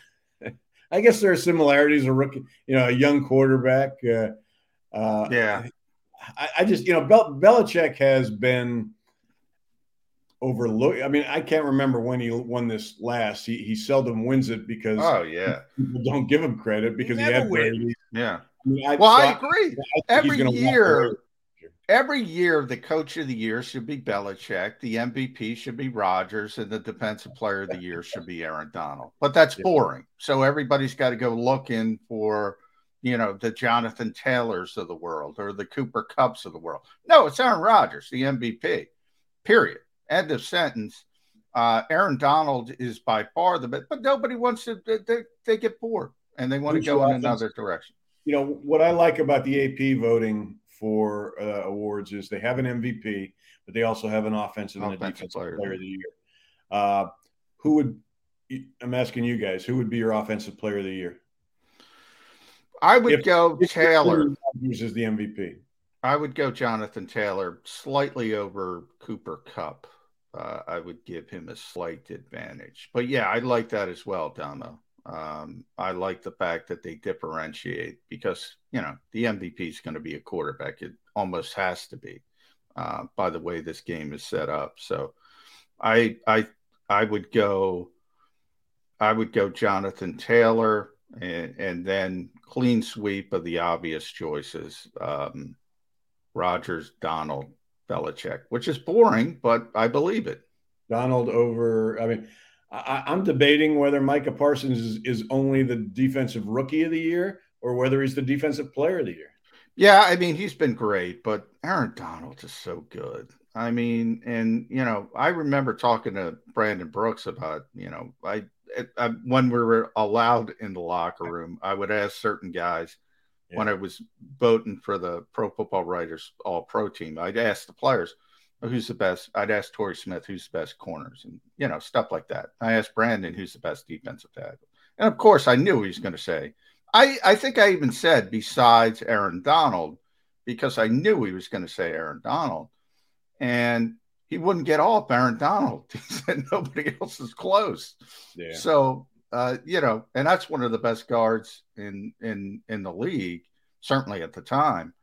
I guess there are similarities. A rookie, you know, a young quarterback. Uh, uh, yeah, I, I just, you know, Bel- Belichick has been overlooked. I mean, I can't remember when he won this last. He he seldom wins it because Oh, yeah. people don't give him credit because he, never had. Brady. Yeah. I mean, I- well, so I I- agree. I think every year, every year, the coach of the year should be Belichick. The MVP should be Rodgers, and the defensive player of the year should be Aaron Donald. But that's boring. So everybody's got to go looking for, you know, the Jonathan Taylors of the world or the Cooper Kupps of the world. No, it's Aaron Rodgers, the MVP. Period. End of sentence. Uh, Aaron Donald is by far the best, but nobody wants to. They, they, get bored and they want to go in another direction. you know what I like about the AP voting for uh, awards is they have an MVP, but they also have an offensive and a defensive player player, of the year. Uh, who would I'm asking you guys who would be your offensive player of the year? I would If- go if Taylor. Is the MVP. I would go Jonathan Taylor slightly over Cooper Kupp. Uh, I would give him a slight advantage. But yeah, I like that as well, Damo. Um, I like the fact that they differentiate because, you know, the MVP is going to be a quarterback. It almost has to be uh, by the way this game is set up. So I, I, I would go, I would go Jonathan Taylor and, and then clean sweep of the obvious choices. Um, Rodgers, Donald, Belichick, which is boring, but I believe it. Donald over. I mean, I, I'm debating whether Micah Parsons is, is only the defensive rookie of the year or whether he's the defensive player of the year. Yeah, I mean, he's been great, but Aaron Donald is so good. I mean, and you know, I remember talking to Brandon Brooks about, you know, I, I uh, when we were allowed in the locker room, I would ask certain guys when I was voting for the Pro Football Writers All Pro team, I'd ask the players, oh, who's the best? I'd ask Torrey Smith, who's the best corners, and you know, stuff like that. I asked Brandon, who's the best defensive tackle, and of course, I knew he was going to say. I I think I even said besides Aaron Donald, because I knew he was going to say Aaron Donald, and he wouldn't get off Aaron Donald. He said nobody else is close. Yeah. So uh, you know, and that's one of the best guards in in in the league, certainly at the time.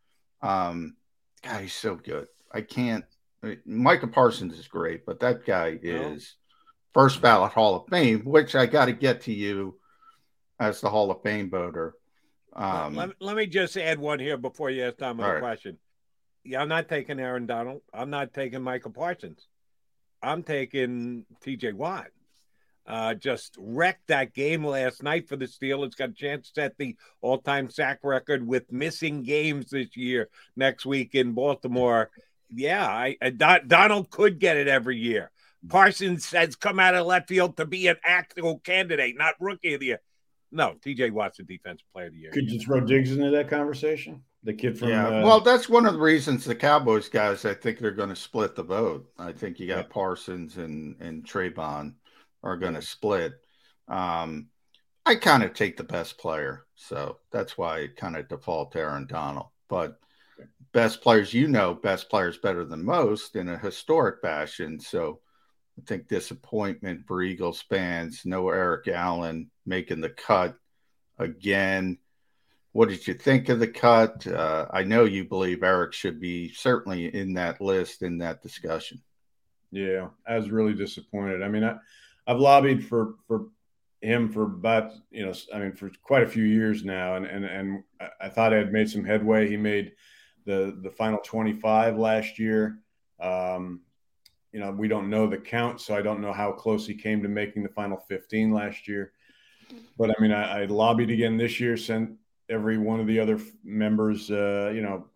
Um, God, he's so good. I can't. Micah Parsons is great, but that guy is first ballot Hall of Fame, which I got to get to you as the Hall of Fame voter. Um, let, let me just add one here before you ask Tom a right. question. Yeah, I'm not taking Aaron Donald. I'm not taking Michael Parsons. I'm taking TJ Watt. Uh, just wrecked that game last night for the Steelers. Got a chance to set the all time sack record with missing games this year next week in Baltimore. Yeah, I, I Don, Donald could get it every year. Parsons has come out of left field to be an actual candidate, not rookie of the year. No, TJ Watt's the defensive player of the year. Could you throw Diggs into that conversation? The kid from yeah, uh, well, that's one of the reasons the Cowboys guys. I think they're going to split the vote. I think you got Parsons and and Trevon are going to split. Um, I kind of take the best player, so that's why I kind of default Aaron Donald. But best players, you know, best players better than most in a historic fashion. So I think disappointment for Eagles fans. No Eric Allen making the cut again. What did you think of the cut? Uh, I know you believe Eric should be certainly in that list, in that discussion. Yeah, I was really disappointed. I mean, I, I've lobbied for for him for about you know, I mean, for quite a few years now, and and and I- thought I had made some headway. He made the the final twenty five last year. Um, you know, we don't know the count, so I don't know how close he came to making the final 15 last year. But I mean, I, I lobbied again this year, sent every one of the other members, uh, you know,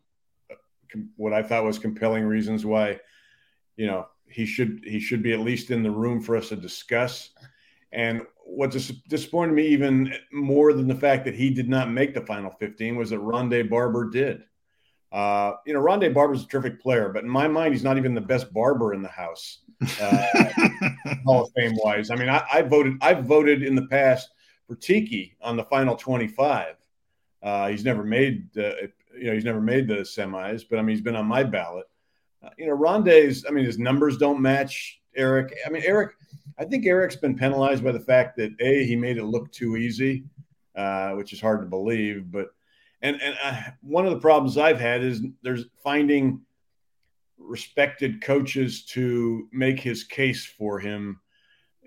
what I thought was compelling reasons why, you know, he should he should be at least in the room for us to discuss. And what dis- disappointed me even more than the fact that he did not make the final 15 was that Rondé Barber did. Uh, you know, Rondé Barber's a terrific player, but in my mind, he's not even the best barber in the house, uh, Hall of Fame wise. I mean, I, I voted, I've voted in the past for Tiki on the final 25. Uh, he's never made, uh, you know, he's never made the semis, but I mean, he's been on my ballot. Uh, you know, Rondé's, I mean, his numbers don't match Eric. I mean, Eric, I think Eric's been penalized by the fact that a he made it look too easy, uh, which is hard to believe. But and and uh, one of the problems I've had is there's finding respected coaches to make his case for him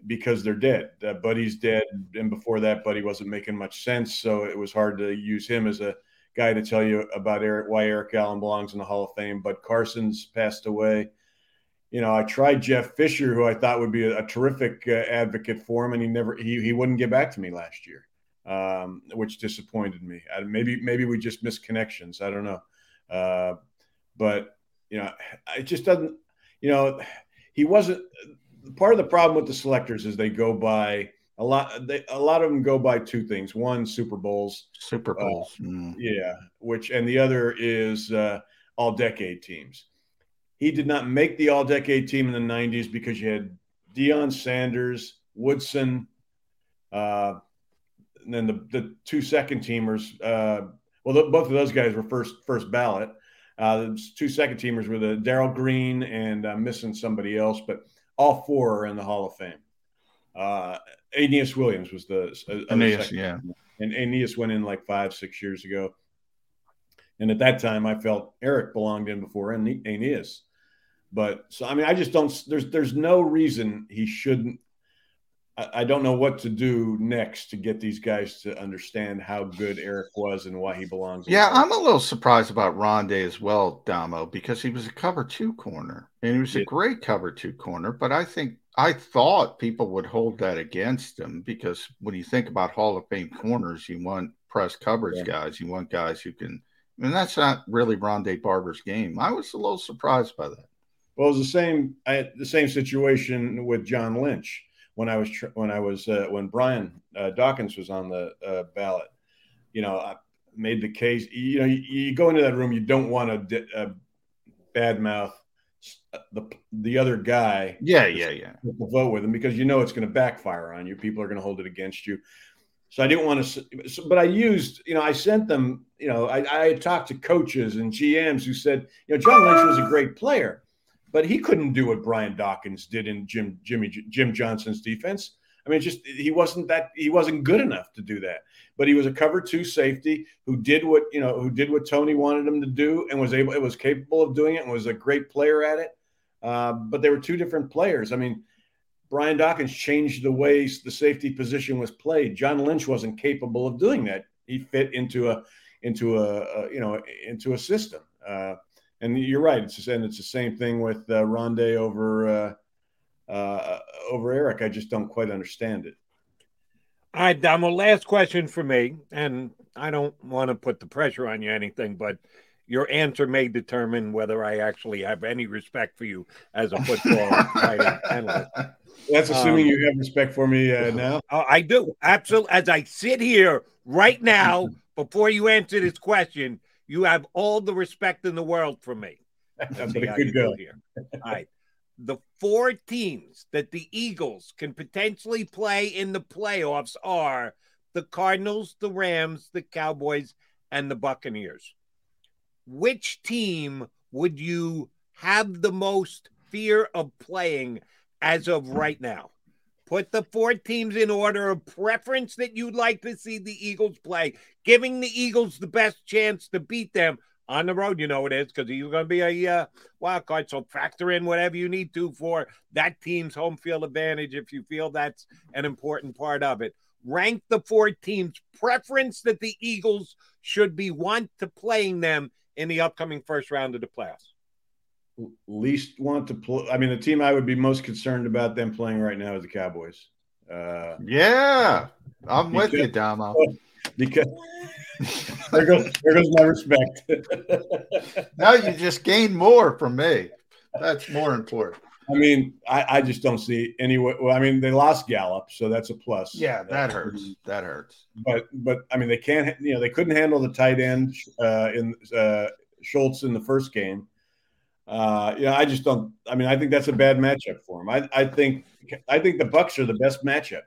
because they're dead. Uh, Buddy's dead, and before that, Buddy wasn't making much sense, so it was hard to use him as a guy to tell you about Eric why Eric Allen belongs in the Hall of Fame. But Carson's passed away you know, I tried Jeff Fisher, who I thought would be a, a terrific uh, advocate for him, and he never he he wouldn't get back to me last year, um, which disappointed me. I, maybe maybe we just missed connections. I don't know, uh, but you know, it just doesn't. You know, he wasn't. Part of the problem with the selectors is they go by a lot. They, a lot of them go by two things. One, Super Bowls. Super uh, Bowls. Uh, mm. Yeah, which and the other is uh, all decade teams he did not make the all decade team in the 90s because you had Deion Sanders, Woodson, uh, and then the, the two second teamers. Uh, well, the, both of those guys were first first ballot. Uh, the two second teamers were the Darrell Green and uh, missing somebody else, but all four are in the Hall of Fame. Aeneas Williams was the uh, Aeneas, yeah, and Aeneas went in like five six years ago. And at that time, I felt Eric belonged in before Aeneas. But so I mean, I just don't. There's there's no reason he shouldn't. I, I don't know what to do next to get these guys to understand how good Eric was and why he belongs. Yeah, I'm a little surprised about Rondé as well, Damo, because he was a cover two corner and he was yeah. a great cover two corner. But I think I thought people would hold that against him because when you think about Hall of Fame corners, you want press coverage yeah. guys, you want guys who can. I mean, that's not really Rondé Barber's game. I was a little surprised by that. Well, it was the same. I had the same situation with John Lynch when I was when I was uh, when Brian uh, Dawkins was on the uh, ballot. You know, I made the case. You know, you, you go into that room, you don't want to uh, badmouth the the other guy. Yeah, yeah, yeah. Vote with him because you know it's going to backfire on you. People are going to hold it against you. So I didn't want to, but I used, you know, I sent them, you know, I, I talked to coaches and GMs who said, you know, John Lynch was a great player but he couldn't do what Brian Dawkins did in Jim Jimmy Jim Johnson's defense. I mean, just he wasn't that he wasn't good enough to do that. But he was a cover two safety who did what you know who did what Tony wanted him to do and was able it was capable of doing it and was a great player at it. Uh, but they were two different players. I mean, Brian Dawkins changed the ways the safety position was played. John Lynch wasn't capable of doing that. He fit into a into a, a you know into a system. Uh, and you're right. It's just, and it's the same thing with uh, Rondé over uh, over Eric. I just don't quite understand it. All right, Damo. Last question for me, and I don't want to put the pressure on you or anything, but your answer may determine whether I actually have any respect for you as a football analyst. That's assuming um, you have respect for me uh, now. Oh, I do absolutely. As I sit here right now, before you answer this question, you have all the respect in the world for me. That's what could go here. All right. The four teams that the Eagles can potentially play in the playoffs are the Cardinals, the Rams, the Cowboys, and the Buccaneers. Which team would you have the most fear of playing as of right now? Put the four teams in order of preference that you'd like to see the Eagles play, giving the Eagles the best chance to beat them on the road. You know it is because you're going to be a uh, wild card. So factor in whatever you need to for that team's home field advantage if you feel that's an important part of it. Rank the four teams' preference that the Eagles should be want to playing them in the upcoming first round of the playoffs. least want to play. I mean, the team I would be most concerned about them playing right now is the Cowboys. Uh, yeah, I'm with you, Damo. Because there goes there goes my respect. now you just gain more from me. That's more important. I mean, I, I just don't see any way. Well, I mean, they lost Gallup, so that's a plus. Yeah, that hurts. That hurts. But but I mean, they can't. You know, they couldn't handle the tight end uh, in uh, Schultz in the first game. Uh, you know, I just don't. I mean, I think that's a bad matchup for him. I, I think I think the Bucks are the best matchup.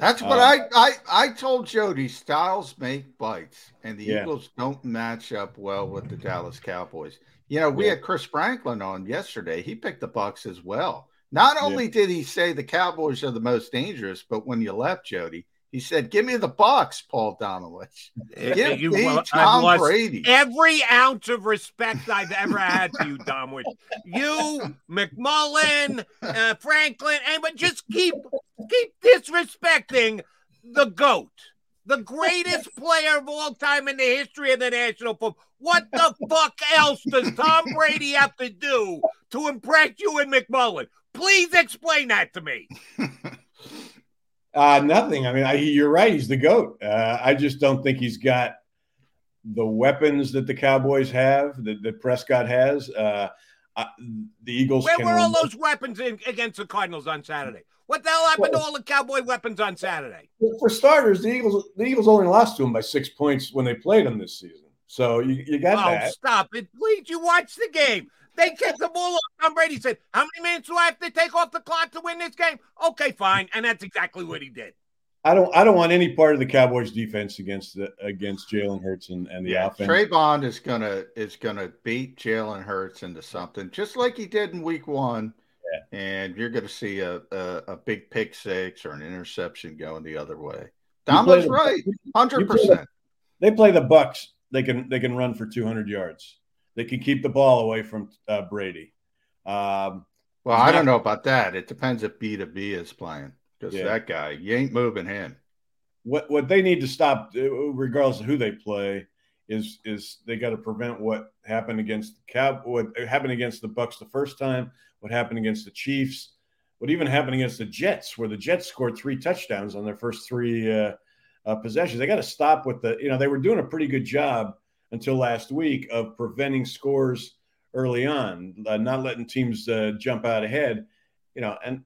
That's what uh, I, I I told Jody. Styles make bites, and the yeah. Eagles don't match up well with the Dallas Cowboys. You know, we yeah. had Chris Franklin on yesterday. He picked the Bucks as well. Not only yeah. did he say the Cowboys are the most dangerous, but when you left, Jody, he said, "Give me the box, Paul Domowitch. Give you, me well, Tom Brady." Every ounce of respect I've ever had for you, Donowitz. You, McMullen, uh, Franklin, and but just keep keep disrespecting the goat the greatest player of all time in the history of the National Football. What the fuck else does Tom Brady have to do to impress you and McMullen? Please explain that to me. uh, nothing. I mean, I, you're right. He's the goat. Uh, I just don't think he's got the weapons that the Cowboys have, that, that Prescott has. Uh, uh the Eagles. Where were all those weapons in, against the Cardinals on Saturday? What the hell happened well, to all the Cowboy weapons on Saturday? For starters, the Eagles the Eagles only lost to them by six points when they played them this season. So you, you got oh, that. Stop it, please. You watch the game. They kicked the ball off. Tom Brady said, How many minutes do I have to take off the clock to win this game? Okay, fine. And that's exactly what he did. I don't I don't want any part of the Cowboys defense against the against Jalen Hurts and, and the yeah, offense. Trevon is gonna is gonna beat Jalen Hurts into something, just like he did in week one Yeah. and you're going to see a, a, a big pick six or an interception going the other way. Donald's right, hundred percent. They play the Bucks. They can they can run for two hundred yards. They can keep the ball away from uh, Brady. Um, well, I not, don't know about that. It depends if B to B is playing because yeah. that guy, you ain't moving him. What what they need to stop, uh, regardless of who they play, is is they got to prevent what happened against the Cow, what happened against the Bucks the first time, what happened against the Chiefs, what even happened against the Jets, where the Jets scored three touchdowns on their first three uh, uh, possessions. They got to stop with the, you know, they were doing a pretty good job until last week of preventing scores early on, uh, not letting teams uh, jump out ahead, you know, and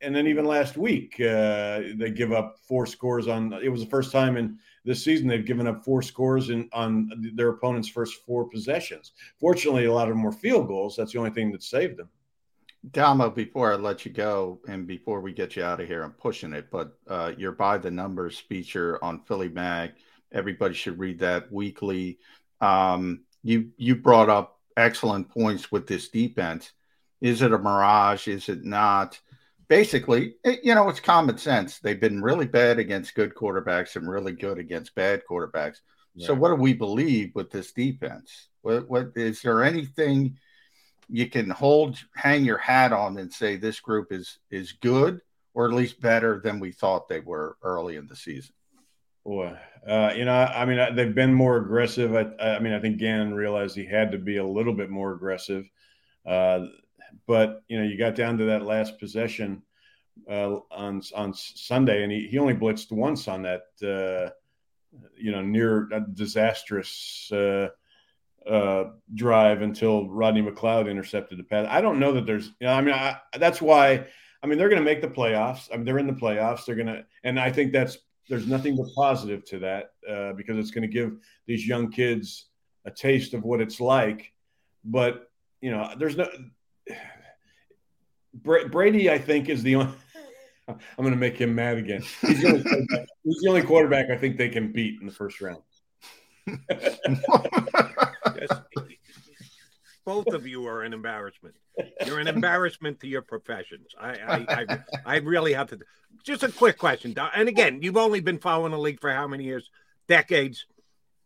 and then even last week uh, they give up four scores on. It was the first time in this season they've given up four scores in on their opponent's first four possessions. Fortunately, a lot of them were field goals. That's the only thing that saved them. Damo, before I let you go and before we get you out of here, I'm pushing it, but uh, your by the numbers feature on Philly Mag. Everybody should read that weekly. Um, you you brought up excellent points with this defense. Is it a mirage? Is it not? Basically, it, you know, it's common sense. They've been really bad against good quarterbacks and really good against bad quarterbacks. So, what do we believe with this defense? What, what is there anything? you can hold hang your hat on and say this group is is good or at least better than we thought they were early in the season. Boy, uh, you know, I mean, they've been more aggressive. I, I, mean, I think Gannon realized he had to be a little bit more aggressive. Uh, but you know, you got down to that last possession uh, on on Sunday, and he, he only blitzed once on that. Uh, you know, near disastrous uh, uh, drive until Rodney McLeod intercepted the pass. I don't know that there's, you know, I mean, I, that's why. I mean, they're going to make the playoffs. I mean, they're in the playoffs. They're going to, and I think that's there's nothing but positive to that uh, because it's going to give these young kids a taste of what it's like. But you know, there's no Brady. I think is the only. I'm going to make him mad again. He's the, only, he's the only quarterback I think they can beat in the first round. Both of you are an embarrassment. You're an embarrassment to your professions. I, I, I, I really have to. Just a quick question, and again, you've only been following the league for how many years? Decades.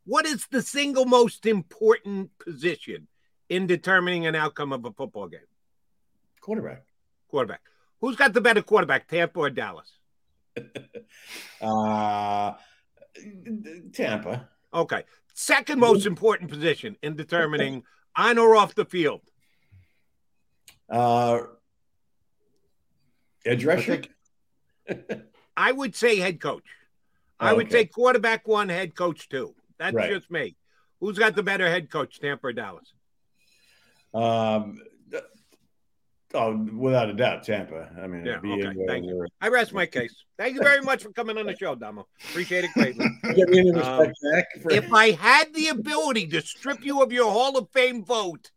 What is the single most important position in determining an outcome of a football game? Quarterback. Quarterback. Who's got the better quarterback, Tampa or Dallas? uh, Tampa. Okay. Second most important position in determining on or off the field. Uh, edge rusher. I would say head coach. I would Okay. say quarterback one, head coach two. That's Right. just me. Who's got the better head coach, Tampa or Dallas? Um, th- oh, without a doubt, Tampa. I mean, Yeah, okay, thank where- I rest my case. Thank you very much for coming on the show, Damo. Appreciate it greatly. Get me any Um, for- if I had the ability to strip you of your Hall of Fame vote,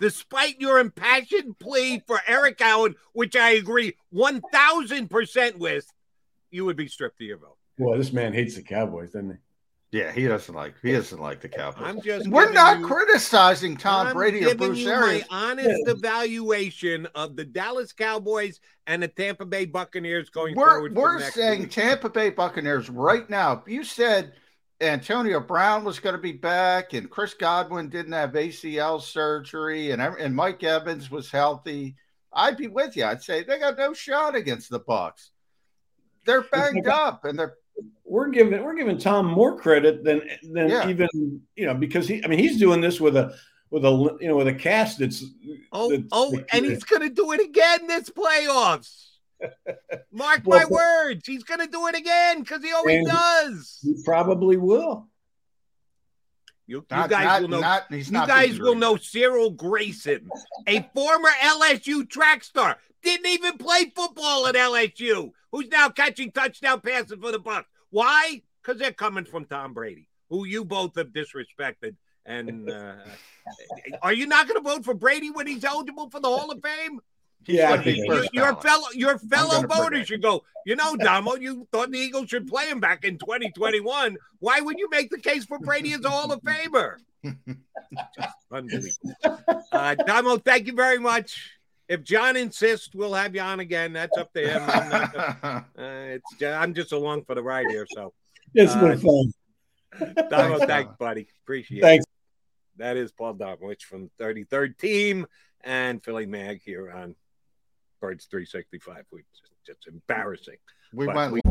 despite your impassioned plea for Eric Allen, which I agree 1000% with, you would be stripped of your vote. Well, this man hates the Cowboys, doesn't he? Yeah, he doesn't like he doesn't like the Cowboys. I'm just We're not you- criticizing Tom I'm Brady or giving Bruce you Arians. my honest evaluation of the Dallas Cowboys and the Tampa Bay Buccaneers going We're forward. we're next saying week. Tampa Bay Buccaneers right now. You said Antonio Brown was going to be back, and Chris Godwin didn't have ACL surgery, and and Mike Evans was healthy. I'd be with you. I'd say they got no shot against the Bucks. They're banged up, and they're We're giving we're giving Tom more credit than than Yeah. even you know because he I mean he's doing this with a with a you know with a cast that's Oh, that's- oh, and he's going to do it again this playoffs. Mark Well, my words. He's going to do it again because he always does. he probably will. You, you guys not- will know. not- he's you not guys will Green know Cyril Grayson, a former LSU track star, didn't even play football at LSU, who's now catching touchdown passes for the Bucks. Why? Because they're coming from Tom Brady, who you both have disrespected. And uh, are you not going to vote for Brady when he's eligible for the Hall of Fame? Yeah, Your, your fellow your fellow voters should go. You know, Damo, you thought the Eagles should play him back in 2021. Why would you make the case for Brady as a Hall of Famer? Unbelievable. Uh, Damo, thank you very much. If John insists, we'll have you on again. That's up to him. I'm, not uh, it's I'm just along for the ride here. So, It's Uh, been fun. Damo, Thanks, thanks, buddy. Appreciate Thanks. it. That is Paul Domowitch from 33rd Team and Philly Mag here on Birds 365. We just, just embarrassing. we But went we-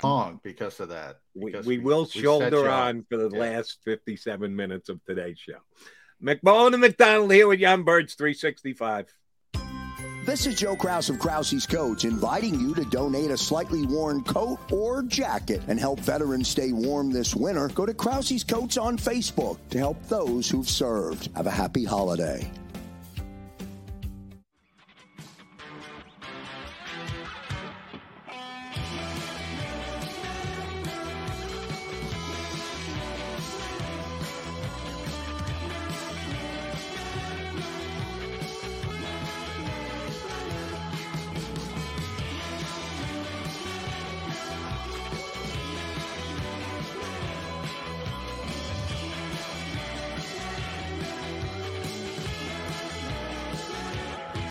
slash Mike. on because of that. We, because we will we shoulder on for the Yeah. last 57 minutes of today's show. McMullen and McDonald here with Young Birds 365. This is Joe Kraus of Krause's Coats inviting you to donate a slightly worn coat or jacket and help veterans stay warm this winter. Go to Krause's Coats on Facebook to help those who've served. Have a happy holiday.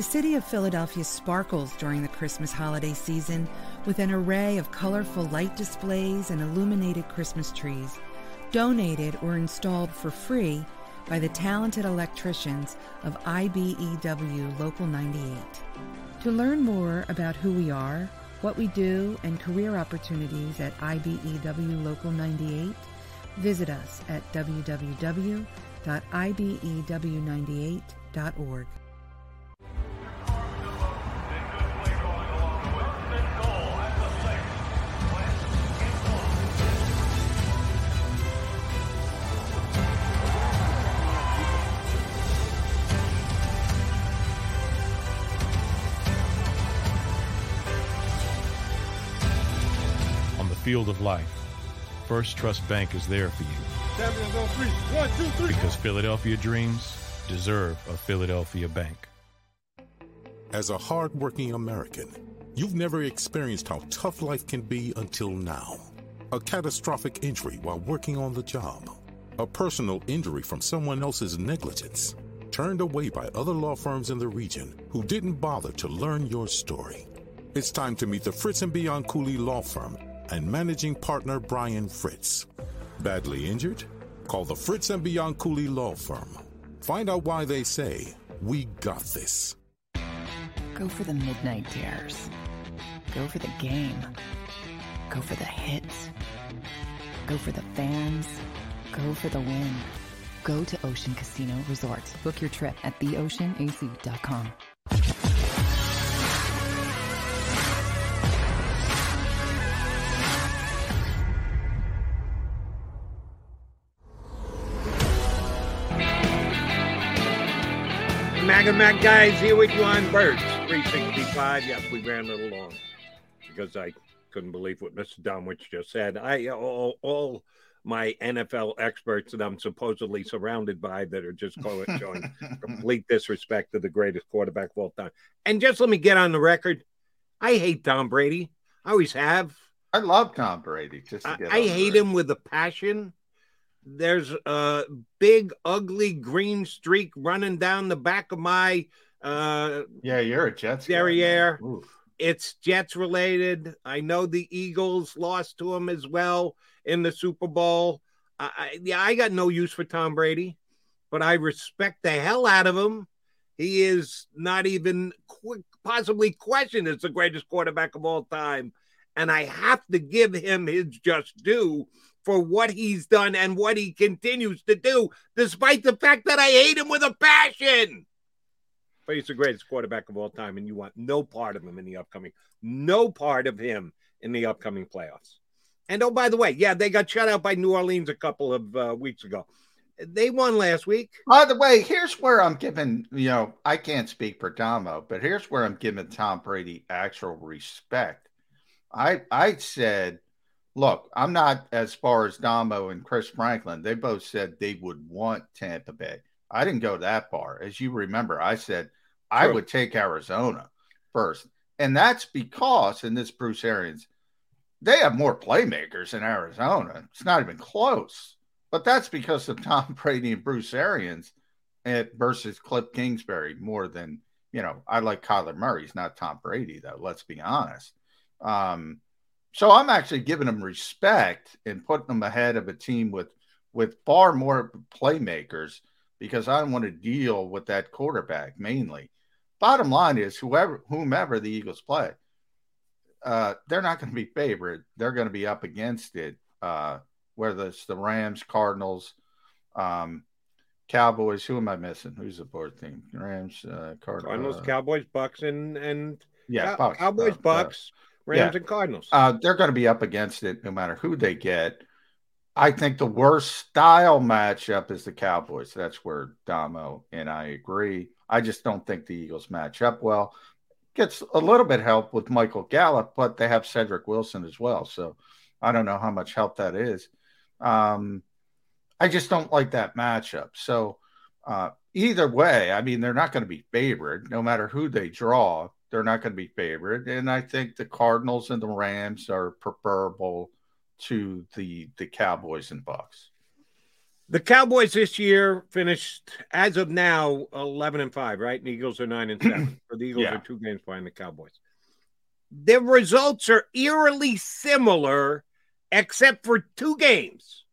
The city of Philadelphia sparkles during the Christmas holiday season with an array of colorful light displays and illuminated Christmas trees, donated or installed for free by the talented electricians of IBEW Local 98. To learn more about who we are, what we do, and career opportunities at IBEW Local 98, visit us at www.ibew98.org. field of life, First Trust Bank is there for you Champions on three. One, two, three. because Philadelphia dreams deserve a Philadelphia bank. As a hardworking American, you've never experienced how tough life can be until now. A catastrophic injury while working on the job. A personal injury from someone else's negligence. Turned away by other law firms in the region who didn't bother to learn your story. It's time to meet the Fritz and Bianculli Law Firm and managing partner Brian Fritz. Badly injured? Call the Fritz and Bianculli Law Firm. Find out why they say, We got this. Go for the midnight dares. Go for the game. Go for the hits. Go for the fans. Go for the win. Go to Ocean Casino Resort. Book your trip at theoceanac.com. Maga Mac guys here with you on Birds 365. Yes, we ran a little long because I couldn't believe what Mr. Domowitch just said. I all, all my NFL experts that I'm supposedly surrounded by that are just showing complete disrespect to the greatest quarterback of all time. And just let me get on the record. I hate Tom Brady. I always have. I love Tom Brady. Just to I, I hate him with a passion. There's a big, ugly green streak running down the back of my uh, Yeah, you're a Jets derriere. It's Jets related. I know the Eagles lost to him as well in the Super Bowl. I, I, yeah, I got no use for Tom Brady, but I respect the hell out of him. He is not even qu- possibly questioned as the greatest quarterback of all time. And I have to give him his just due for what he's done and what he continues to do, despite the fact that I hate him with a passion. But he's the greatest quarterback of all time, and you want no part of him in the upcoming, no part of him in the upcoming playoffs. And oh, by the way, yeah, they got shut out by New Orleans a couple of uh, weeks ago. They won last week. By the way, here's where I'm giving, you know, I can't speak for Damo, but here's where I'm giving Tom Brady actual respect. I I said, look, I'm not as far as Damo and Chris Franklin. They both said they would want Tampa Bay. I didn't go that far. As you remember, I said I would take Arizona first. And that's because in this Bruce Arians, they have more playmakers in Arizona. It's not even close. But that's because of Tom Brady and Bruce Arians at, versus Cliff Kingsbury more than, you know, I like Kyler Murray. He's not Tom Brady, though. Let's be honest. Um, so I'm actually giving them respect and putting them ahead of a team with with far more playmakers because I don't want to deal with that quarterback mainly. Bottom line is whoever whomever the Eagles play, uh, they're not going to be favored. They're going to be up against it. Uh, whether it's the Rams, Cardinals, um, Cowboys. Who am I missing? Who's the fourth team? Rams, uh, Card- Cardinals, uh, Cowboys, Bucks, and and Yeah, Cow- Bucks, Cowboys, uh, Bucks, uh, Rams, yeah. and Cardinals. Uh, they're going to be up against it no matter who they get. I think the worst style matchup is the Cowboys. That's where Damo and I agree. I just don't think the Eagles match up well. Gets a little bit help with Michael Gallup, but they have Cedric Wilson as well. So I don't know how much help that is. Um, I just don't like that matchup. So uh, either way, I mean, they're not going to be favored no matter who they draw. They're not going to be favored, and I think the Cardinals and the Rams are preferable to the the Cowboys and Bucks. The Cowboys this year finished as of now eleven and five, right? And the Eagles are nine and seven. so the Eagles Yeah. are two games behind the Cowboys. Their results are eerily similar, except for two games.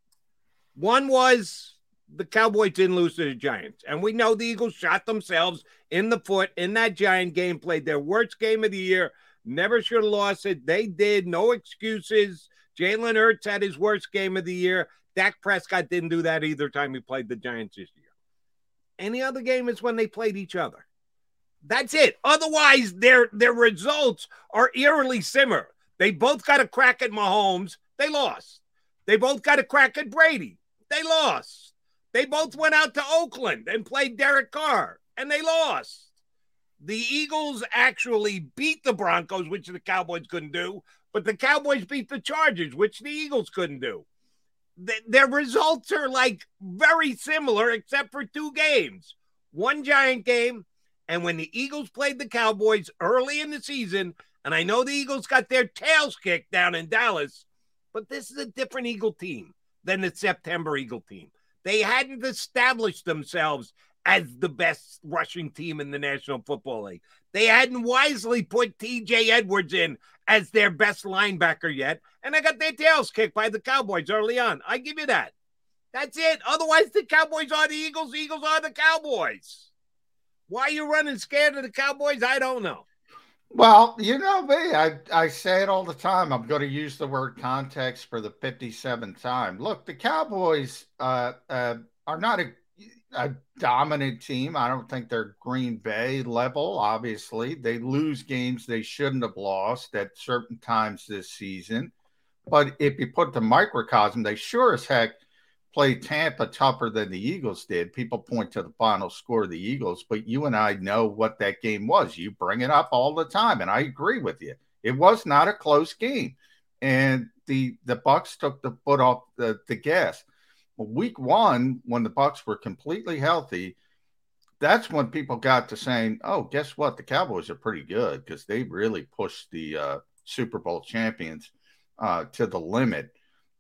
One was the Cowboys didn't lose to the Giants. And we know the Eagles shot themselves in the foot in that Giant game, played their worst game of the year, never should have lost it. They did, no excuses. Jalen Hurts had his worst game of the year. Dak Prescott didn't do that either time he played the Giants this year. Any other game is when they played each other. That's it. Otherwise, their their results are eerily similar. They both got a crack at Mahomes. They lost. They both got a crack at Brady. They lost. They both went out to Oakland and played Derek Carr, and they lost. The Eagles actually beat the Broncos, which the Cowboys couldn't do, but the Cowboys beat the Chargers, which the Eagles couldn't do. Th- their results are like very similar, except for two games one giant game. And when the Eagles played the Cowboys early in the season, and I know the Eagles got their tails kicked down in Dallas, but this is a different Eagle team than the September Eagle team. They hadn't established themselves as the best rushing team in the National Football League. They hadn't wisely put TJ Edwards in as their best linebacker yet, and they got their tails kicked by the Cowboys early on. I give you that. That's it. Otherwise, the Cowboys are the Eagles, Eagles are the Cowboys. Why are you running scared of the Cowboys? I don't know. Well, you know me. I, I say it all the time. I'm going to use the word context for the 57th time. Look, the Cowboys uh, uh, are not a, a dominant team. I don't think they're Green Bay level, obviously. They lose games they shouldn't have lost at certain times this season. But if you put the microcosm, they sure as heck – played Tampa tougher than the Eagles did. People point to the final score of the Eagles, but you and I know what that game was. You bring it up all the time, and I agree with you. It was not a close game, and the the Bucks took the foot off the, the gas. Week one, when the Bucks were completely healthy, that's when people got to saying, "Oh, guess what? The Cowboys are pretty good because they really pushed the uh, Super Bowl champions uh, to the limit."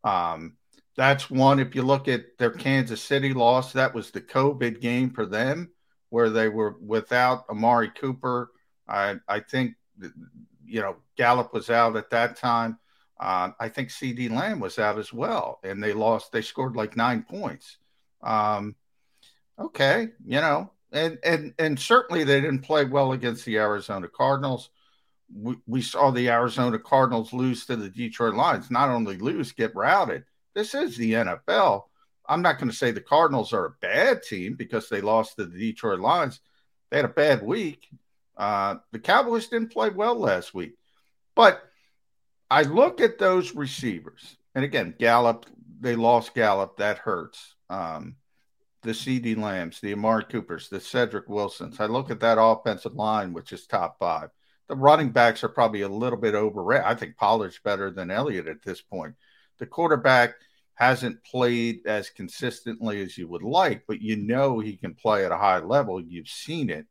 Um, that's one. If you look at their Kansas City loss, that was the COVID game for them, where they were without Amari Cooper. I I think you know Gallup was out at that time. Uh, I think CeeDee Lamb was out as well, and they lost. They scored like nine points. Um, okay, you know, and and and certainly they didn't play well against the Arizona Cardinals. We, we saw the Arizona Cardinals lose to the Detroit Lions. Not only lose, get routed. This is the NFL. I'm not going to say the Cardinals are a bad team because they lost to the Detroit Lions. They had a bad week. Uh, the Cowboys didn't play well last week. But I look at those receivers, and again, Gallup, they lost Gallup. That hurts. Um, the CeeDee Lambs, the Amari Coopers, the Cedric Wilsons. I look at that offensive line, which is top five. The running backs are probably a little bit overrated. I think Pollard's better than Elliott at this point. The quarterback – hasn't played as consistently as you would like, but you know he can play at a high level. You've seen it.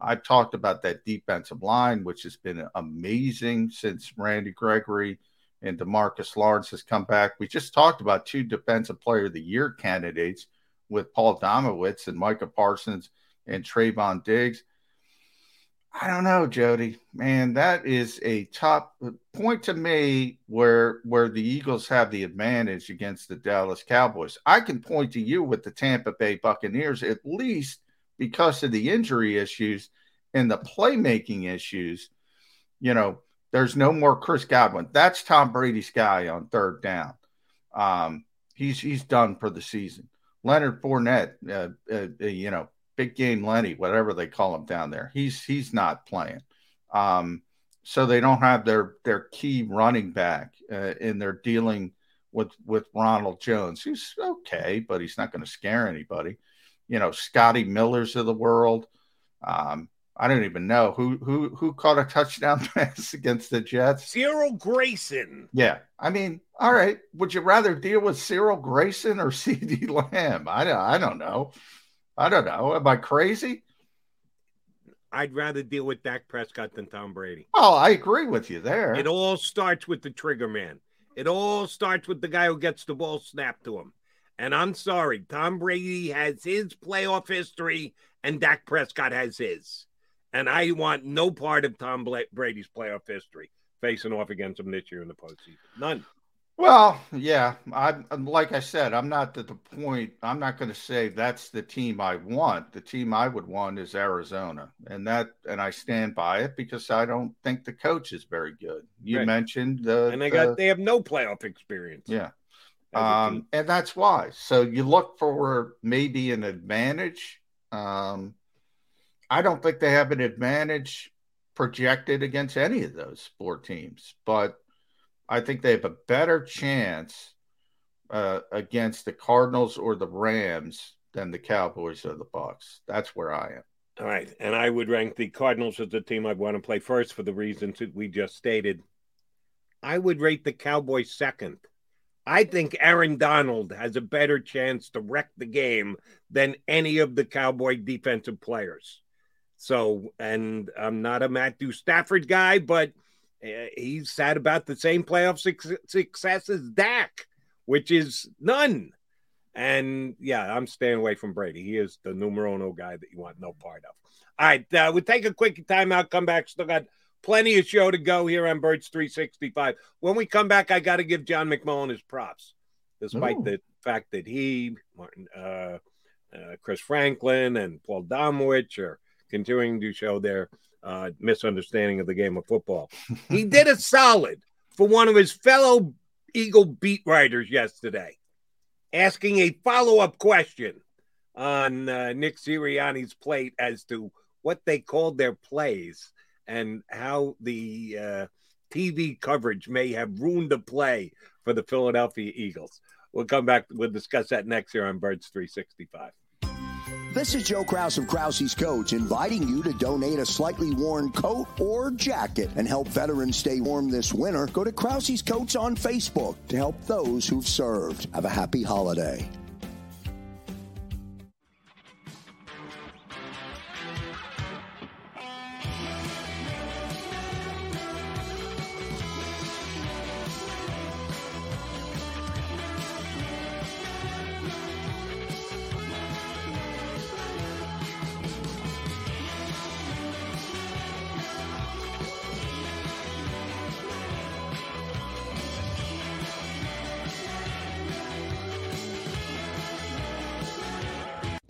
I've talked about that defensive line, which has been amazing since Randy Gregory and Demarcus Lawrence has come back. We just talked about two defensive player of the year candidates with Paul Domowitch and Micah Parsons and Trevon Diggs. I don't know, Jody. Man, that is a top point to me where where the Eagles have the advantage against the Dallas Cowboys. I can point to you with the Tampa Bay Buccaneers at least because of the injury issues and the playmaking issues. You know, there's no more Chris Godwin. That's Tom Brady's guy on third down. Um, he's he's done for the season. Leonard Fournette, uh, uh, uh you know, big game Lenny, whatever they call him down there. He's he's not playing. Um, so they don't have their their key running back, uh, and they're dealing with with Ronald Jones. who's okay, but he's not going to scare anybody. You know, Scotty Miller's of the world. Um, I don't even know who who who caught a touchdown pass against the Jets. Cyril Grayson. Yeah, I mean, all right. Would you rather deal with Cyril Grayson or CeeDee Lamb? I don't I don't know. I don't know. Am I crazy? I'd rather deal with Dak Prescott than Tom Brady. Oh, I agree with you there. It all starts with the trigger man. It all starts with the guy who gets the ball snapped to him. And I'm sorry, Tom Brady has his playoff history and Dak Prescott has his. And I want no part of Tom Brady's playoff history facing off against him this year in the postseason. None. Well, yeah, I'm like I said, I'm not at the point. I'm not going to say that's the team I want. The team I would want is Arizona, and that, and I stand by it because I don't think the coach is very good. You Right. mentioned the, and they the- got they have no playoff experience. yeah, um, and that's why. So you look for maybe an advantage. Um, I don't think they have an advantage projected against any of those four teams, but I think they have a better chance uh, against the Cardinals or the Rams than the Cowboys or the Bucks. That's where I am. All right, and I would rank the Cardinals as the team I'd want to play first for the reasons that we just stated. I would rate the Cowboys second. I think Aaron Donald has a better chance to wreck the game than any of the Cowboy defensive players. So, and I'm not a Matthew Stafford guy, but he's had about the same playoff suc- success as Dak, which is none. And yeah, I'm staying away from Brady. He is the numero uno guy that you want no part of. All right, uh, we'll take a quick timeout, come back. Still got plenty of show to go here on Birds 365. When we come back, I got to give John McMullen his props, despite Ooh. the fact that he, Martin, uh, uh, Chris Franklin, and Paul Domowitch are continuing to show their uh, misunderstanding of the game of football. he did a solid for one of his fellow Eagle beat writers yesterday, asking a follow up question on uh, Nick Sirianni's plate as to what they called their plays and how the uh, TV coverage may have ruined the play for the Philadelphia Eagles. We'll come back. We'll discuss that next year on Birds 365. This is Joe Kraus of Krause's Coats inviting you to donate a slightly worn coat or jacket and help veterans stay warm this winter. Go to Krause's Coats on Facebook to help those who've served. Have a happy holiday.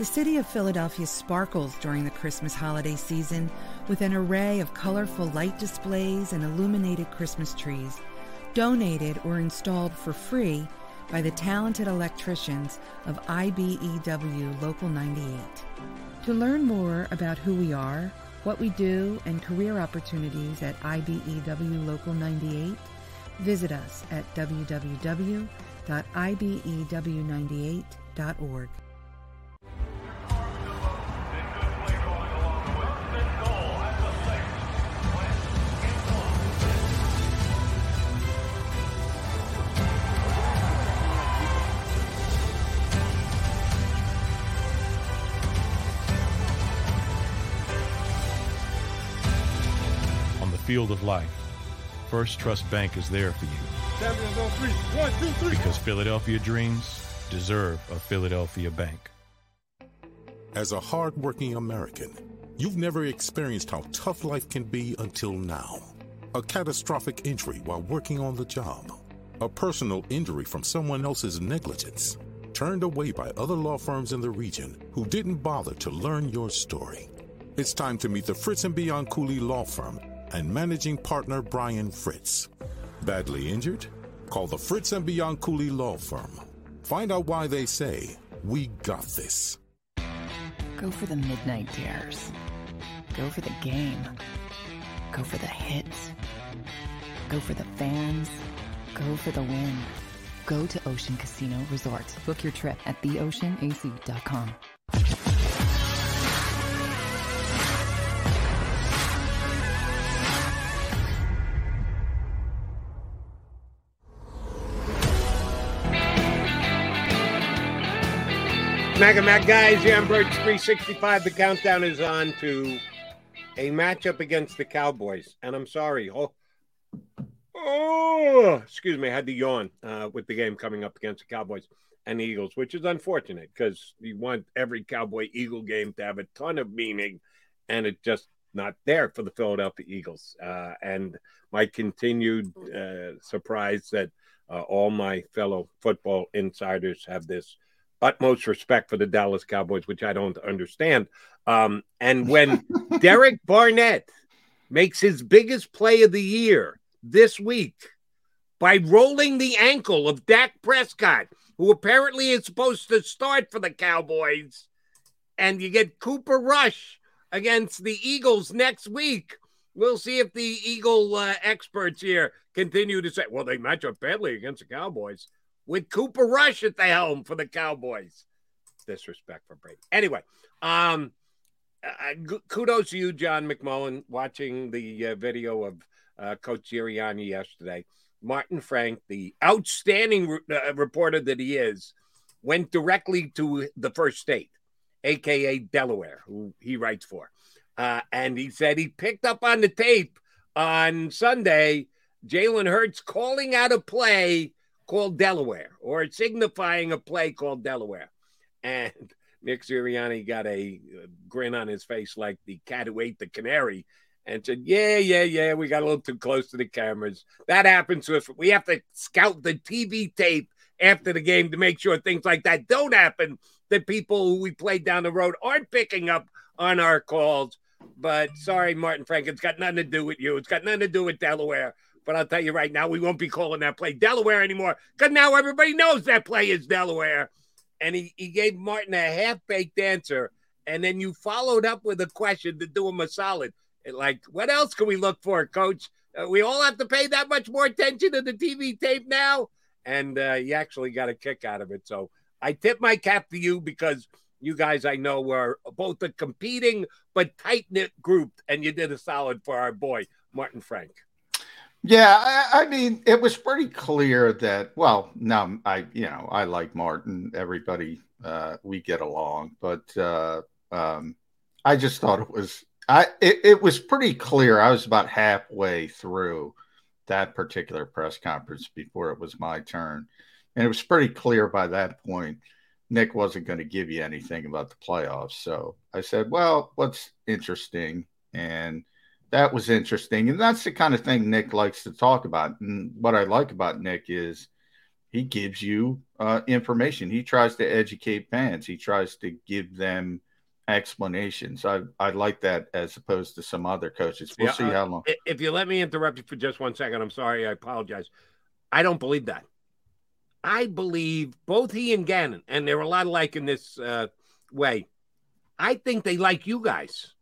The city of Philadelphia sparkles during the Christmas holiday season with an array of colorful light displays and illuminated Christmas trees, donated or installed for free by the talented electricians of IBEW Local 98. To learn more about who we are, what we do, and career opportunities at IBEW Local 98, visit us at E www.ibew98.org. field of life, First Trust Bank is there for you on three. One, two, three. because Philadelphia dreams deserve a Philadelphia bank. As a hardworking American, you've never experienced how tough life can be until now. A catastrophic injury while working on the job. A personal injury from someone else's negligence. Turned away by other law firms in the region who didn't bother to learn your story. It's time to meet the Fritz and Bianculli Law Firm and managing partner Brian Fritz. Badly injured? Call the Fritz and Bianculli Law Firm. Find out why they say, We got this. Go for the midnight dares. Go for the game. Go for the hits. Go for the fans. Go for the win. Go to Ocean Casino Resort. Book your trip at theoceanac.com. Mega Mac guys, yeah, Birds 365. The countdown is on to a matchup against the Cowboys. And I'm sorry. Oh, oh excuse me. I had to yawn uh, with the game coming up against the Cowboys and the Eagles, which is unfortunate because you want every Cowboy Eagle game to have a ton of meaning, and it's just not there for the Philadelphia Eagles. Uh, and my continued uh, surprise that uh, all my fellow football insiders have this utmost respect for the Dallas Cowboys, which I don't understand. Um, and when Derek Barnett makes his biggest play of the year this week by rolling the ankle of Dak Prescott, who apparently is supposed to start for the Cowboys, and you get Cooper Rush against the Eagles next week. We'll see if the Eagle uh, experts here continue to say, well, they match up badly against the Cowboys with Cooper Rush at the helm for the Cowboys. Disrespect for Brady. Anyway, um, uh, kudos to you, John McMullen, watching the uh, video of uh, Coach Sirianni yesterday. Martin Frank, the outstanding re- uh, reporter that he is, went directly to the first state, aka Delaware, who he writes for, uh, and he said he picked up on the tape on Sunday. Jalen Hurts calling out a play called Delaware or signifying a play called Delaware. And Nick Sirianni got a grin on his face like the cat who ate the canary and said, Yeah, yeah, yeah, we got a little too close to the cameras. That happens to us. We have to scout the TV tape after the game to make sure things like that don't happen. That people who we played down the road aren't picking up on our calls. But sorry, Martin Frank, it's got nothing to do with you. It's got nothing to do with Delaware. But I'll tell you right now, we won't be calling that play Delaware anymore because now everybody knows that play is Delaware. And he, he gave Martin a half baked answer. And then you followed up with a question to do him a solid. Like, what else can we look for, coach? Uh, we all have to pay that much more attention to the TV tape now. And uh, you actually got a kick out of it. So I tip my cap to you because you guys I know were both a competing but tight knit group, and you did a solid for our boy, Martin Frank. Yeah, I, I, mean, it was pretty clear that. Well, now I, you know, I like Martin. Everybody, uh, we get along, but uh, um, I just thought it was. I it, it was pretty clear. I was about halfway through that particular press conference before it was my turn, and it was pretty clear by that point. Nick wasn't going to give you anything about the playoffs, so I said, "Well, what's interesting?" and that was interesting. And that's the kind of thing Nick likes to talk about. And what I like about Nick is he gives you uh, information. He tries to educate fans. He tries to give them explanations. I I like that as opposed to some other coaches. We'll yeah, see uh, how long. If you let me interrupt you for just one second, I'm sorry. I apologize. I don't believe that. I believe both he and Gannon, and they're a lot alike in this uh, way. I think they like you guys.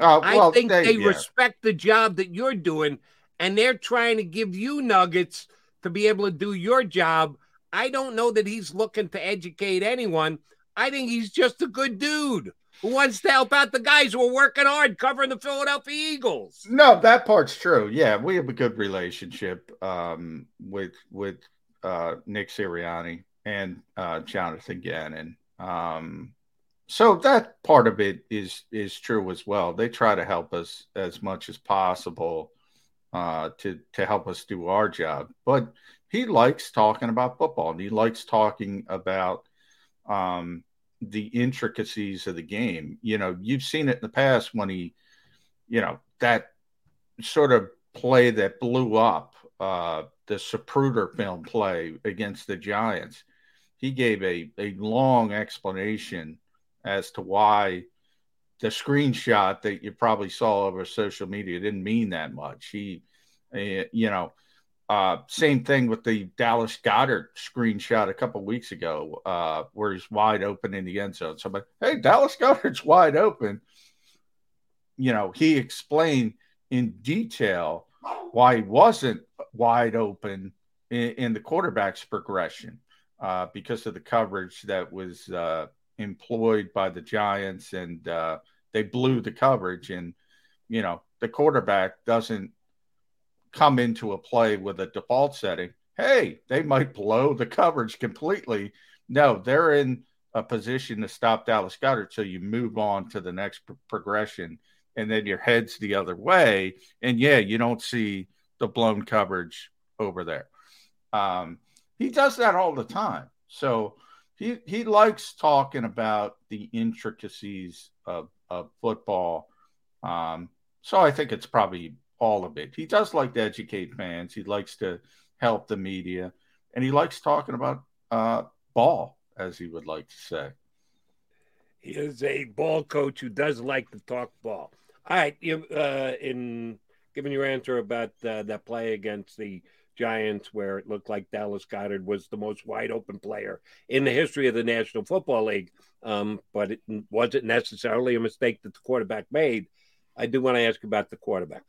Uh, well, I think they, they yeah. respect the job that you're doing, and they're trying to give you nuggets to be able to do your job. I don't know that he's looking to educate anyone. I think he's just a good dude who wants to help out the guys who are working hard covering the Philadelphia Eagles. No, that part's true. Yeah, we have a good relationship um, with with uh, Nick Sirianni and uh, Jonathan Gannon. Um, so that part of it is is true as well. They try to help us as much as possible uh, to to help us do our job. But he likes talking about football, and he likes talking about um, the intricacies of the game. You know, you've seen it in the past when he, you know, that sort of play that blew up uh, the Zapruder film play against the Giants. He gave a a long explanation as to why the screenshot that you probably saw over social media didn't mean that much. He, uh, you know, uh, same thing with the Dallas Goedert screenshot a couple weeks ago, uh, where he's wide open in the end zone. Somebody, hey, Dallas Goedert's wide open. You know, he explained in detail why he wasn't wide open in, in the quarterback's progression uh, because of the coverage that was uh, employed by the Giants, and uh, they blew the coverage. And you know, the quarterback doesn't come into a play with a default setting. Hey, they might blow the coverage completely. No, they're in a position to stop Dallas Goedert, so you move on to the next pro- progression, and then your head's the other way, and yeah, you don't see the blown coverage over there. Um, he does that all the time, so he he likes talking about the intricacies of of football. Um, so I think it's probably all of it. He does like to educate fans. He likes to help the media, and he likes talking about uh, ball, as he would like to say. He is a ball coach who does like to talk ball. All right, you uh, in giving your answer about uh, that play against the Giants, where it looked like Dallas Goedert was the most wide open player in the history of the National Football League, um, but it wasn't necessarily a mistake that the quarterback made. I do want to ask about the quarterback.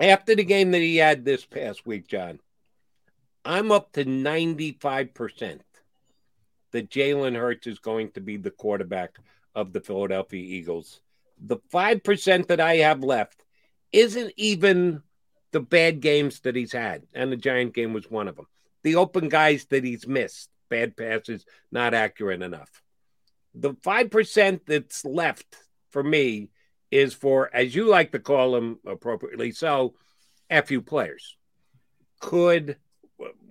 After the game that he had this past week, John, I'm up to 95% that Jalen Hurts is going to be the quarterback of the Philadelphia Eagles. The 5% that I have left isn't even the bad games that he's had, and the Giant game was one of them. The open guys that he's missed, bad passes, not accurate enough. The 5% that's left for me is for, as you like to call them appropriately so, FU players. Could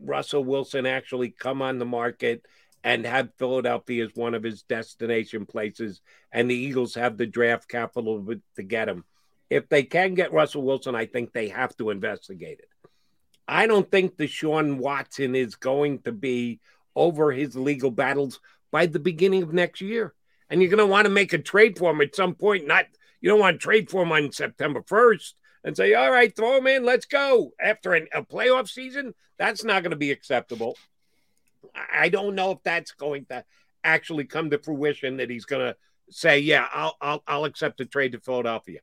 Russell Wilson actually come on the market and have Philadelphia as one of his destination places, and the Eagles have the draft capital to get him? If they can get Russell Wilson, I think they have to investigate it. I don't think Deshaun Watson is going to be over his legal battles by the beginning of next year. And you're going to want to make a trade for him at some point, not you don't want to trade for him on September 1st and say, all right, throw him in, let's go. After an, a playoff season, that's not going to be acceptable. I don't know if that's going to actually come to fruition that he's going to say, yeah, I'll, I'll, I'll accept a trade to Philadelphia.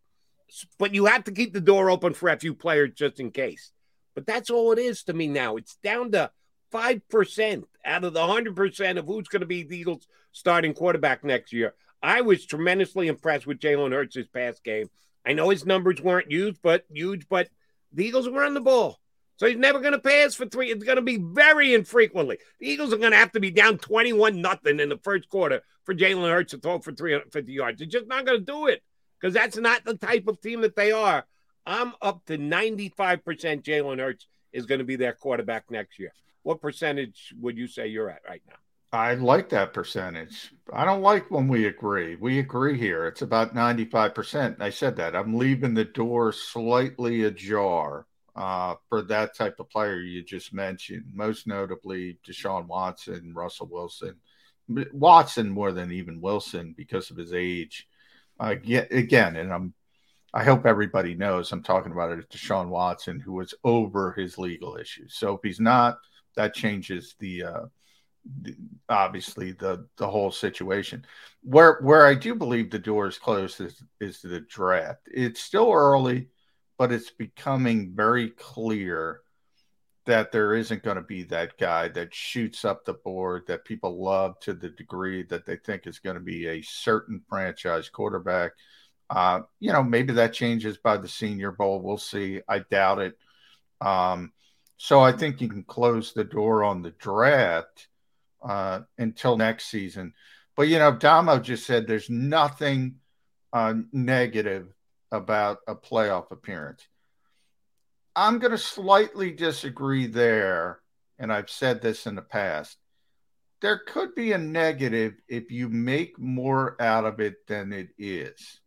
But you have to keep the door open for a few players just in case. But that's all it is to me now. It's down to 5% out of the 100% of who's going to be the Eagles starting quarterback next year. I was tremendously impressed with Jalen Hurts' past game. I know his numbers weren't huge, but huge, but the Eagles run the ball. So he's never going to pass for three. It's going to be very infrequently. The Eagles are going to have to be down 21 nothing in the first quarter for Jalen Hurts to throw for 350 yards. They're just not going to do it because that's not the type of team that they are. I'm up to 95% Jalen Hurts is going to be their quarterback next year. What percentage would you say you're at right now? I like that percentage. I don't like when we agree. We agree here. It's about 95%. I said that. I'm leaving the door slightly ajar uh, for that type of player you just mentioned, most notably Deshaun Watson, Russell Wilson. Watson more than even Wilson because of his age. Uh, again, and I'm I hope everybody knows I'm talking about it Deshaun Watson, who was over his legal issues. So if he's not, that changes the uh, obviously the the whole situation. Where where I do believe the door is closed is is the draft. It's still early, but it's becoming very clear that there isn't going to be that guy that shoots up the board that people love to the degree that they think is going to be a certain franchise quarterback. Uh, you know, maybe that changes by the Senior Bowl. We'll see. I doubt it. Um, so I think you can close the door on the draft uh, until next season. But you know, Damo just said there's nothing uh, negative about a playoff appearance. I'm going to slightly disagree there, and I've said this in the past. There could be a negative if you make more out of it than it is.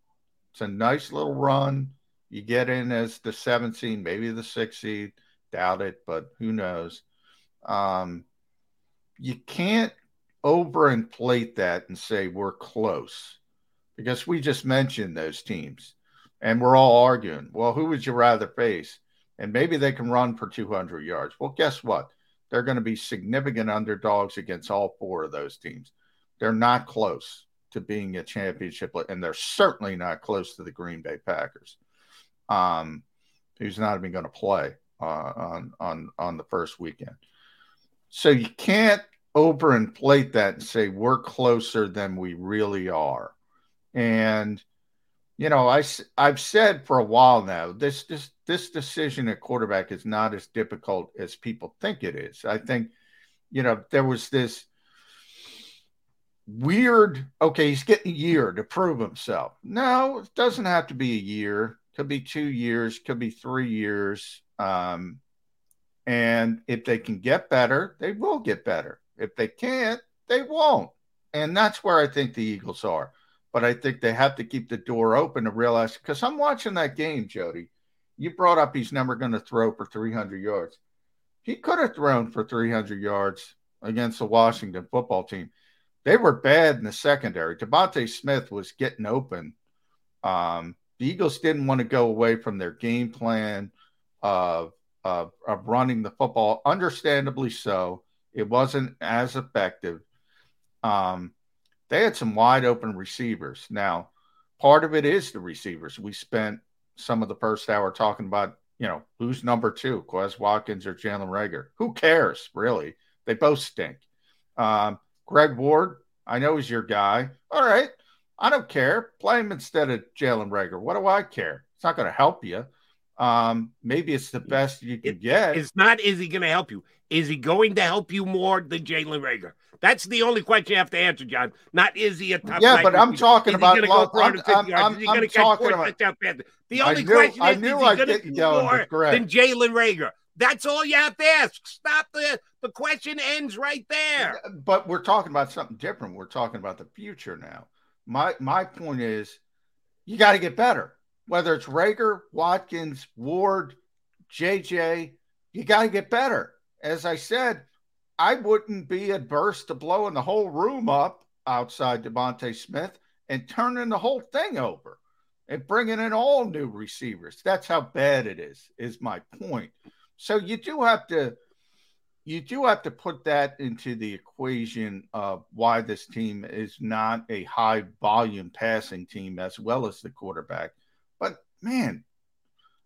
It's a nice little run. You get in as the seventh seed, maybe the sixth seed. Doubt it, but who knows? Um, you can't overinflate that and say we're close because we just mentioned those teams and we're all arguing, well, who would you rather face? And maybe they can run for 200 yards. Well, guess what? They're going to be significant underdogs against all four of those teams. They're not close to being a championship, and they're certainly not close to the Green Bay Packers, um, who's not even going to play uh, on on on the first weekend. So you can't overinflate that and say we're closer than we really are. And you know, I I've said for a while now this this this decision at quarterback is not as difficult as people think it is. I think, you know, there was this weird. Okay, he's getting a year to prove himself. No, it doesn't have to be a year. Could be two years. Could be three years. Um, and if they can get better, they will get better. If they can't, they won't. And that's where I think the Eagles are. But I think they have to keep the door open to realize because I'm watching that game, Jody. You brought up he's never going to throw for 300 yards. He could have thrown for 300 yards against the Washington football team. They were bad in the secondary. DeVonta Smith was getting open. Um, the Eagles didn't want to go away from their game plan of, of, of running the football, understandably so. It wasn't as effective. Um, they had some wide open receivers. Now, part of it is the receivers. We spent some of the first hour talking about, you know, who's number two, Quez Watkins or Jalen Reagor. Who cares, really? They both stink. Um, Greg Ward, I know he's your guy. All right. I don't care. Play him instead of Jalen Reagor. What do I care? It's not going to help you. Um, maybe it's the best you can get. It's not, is he going to help you? Is he going to help you more than Jalen Reagor? That's the only question you have to answer, John. Not is he a tough Yeah, but I'm talking about. He look, go I'm, I'm. I'm, is he going to I'm catch four about. The only knew- question I is, knew is he going to do more than Jalen Reagor? That's all you have to ask. Stop the the question ends right there. but we're talking about something different. We're talking about the future now. My my point is, you got to get better. Whether it's Reagor, Watkins, Ward, JJ, you got to get better. As I said, I wouldn't be adverse to blowing the whole room up outside DeVonta Smith and turning the whole thing over and bringing in all new receivers. That's how bad it is. Is my point. So you do have to you do have to put that into the equation of why this team is not a high volume passing team as well as the quarterback. But man,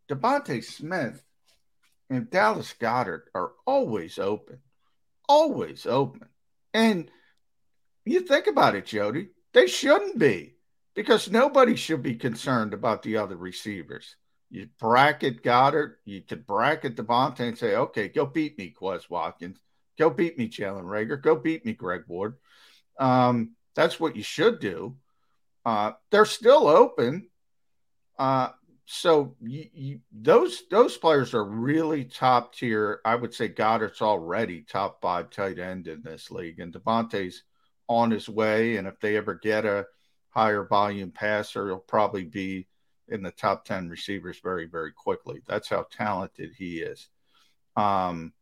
DeVonta Smith and Dallas Goedert are always open, always open. And you think about it, Jody, they shouldn't be because nobody should be concerned about the other receivers. You bracket Goedert, you could bracket DeVonta and say, okay, go beat me, Quez Watkins. Go beat me, Jalen Reagor. Go beat me, Greg Ward. Um, that's what you should do. Uh, they're still open. Uh, so you, you, those those players are really top tier. I would say Goedert's already top five tight end in this league, and DeVonta's on his way. And if they ever get a higher volume passer, he'll probably be in the top 10 receivers very, very quickly. That's how talented he is. Um,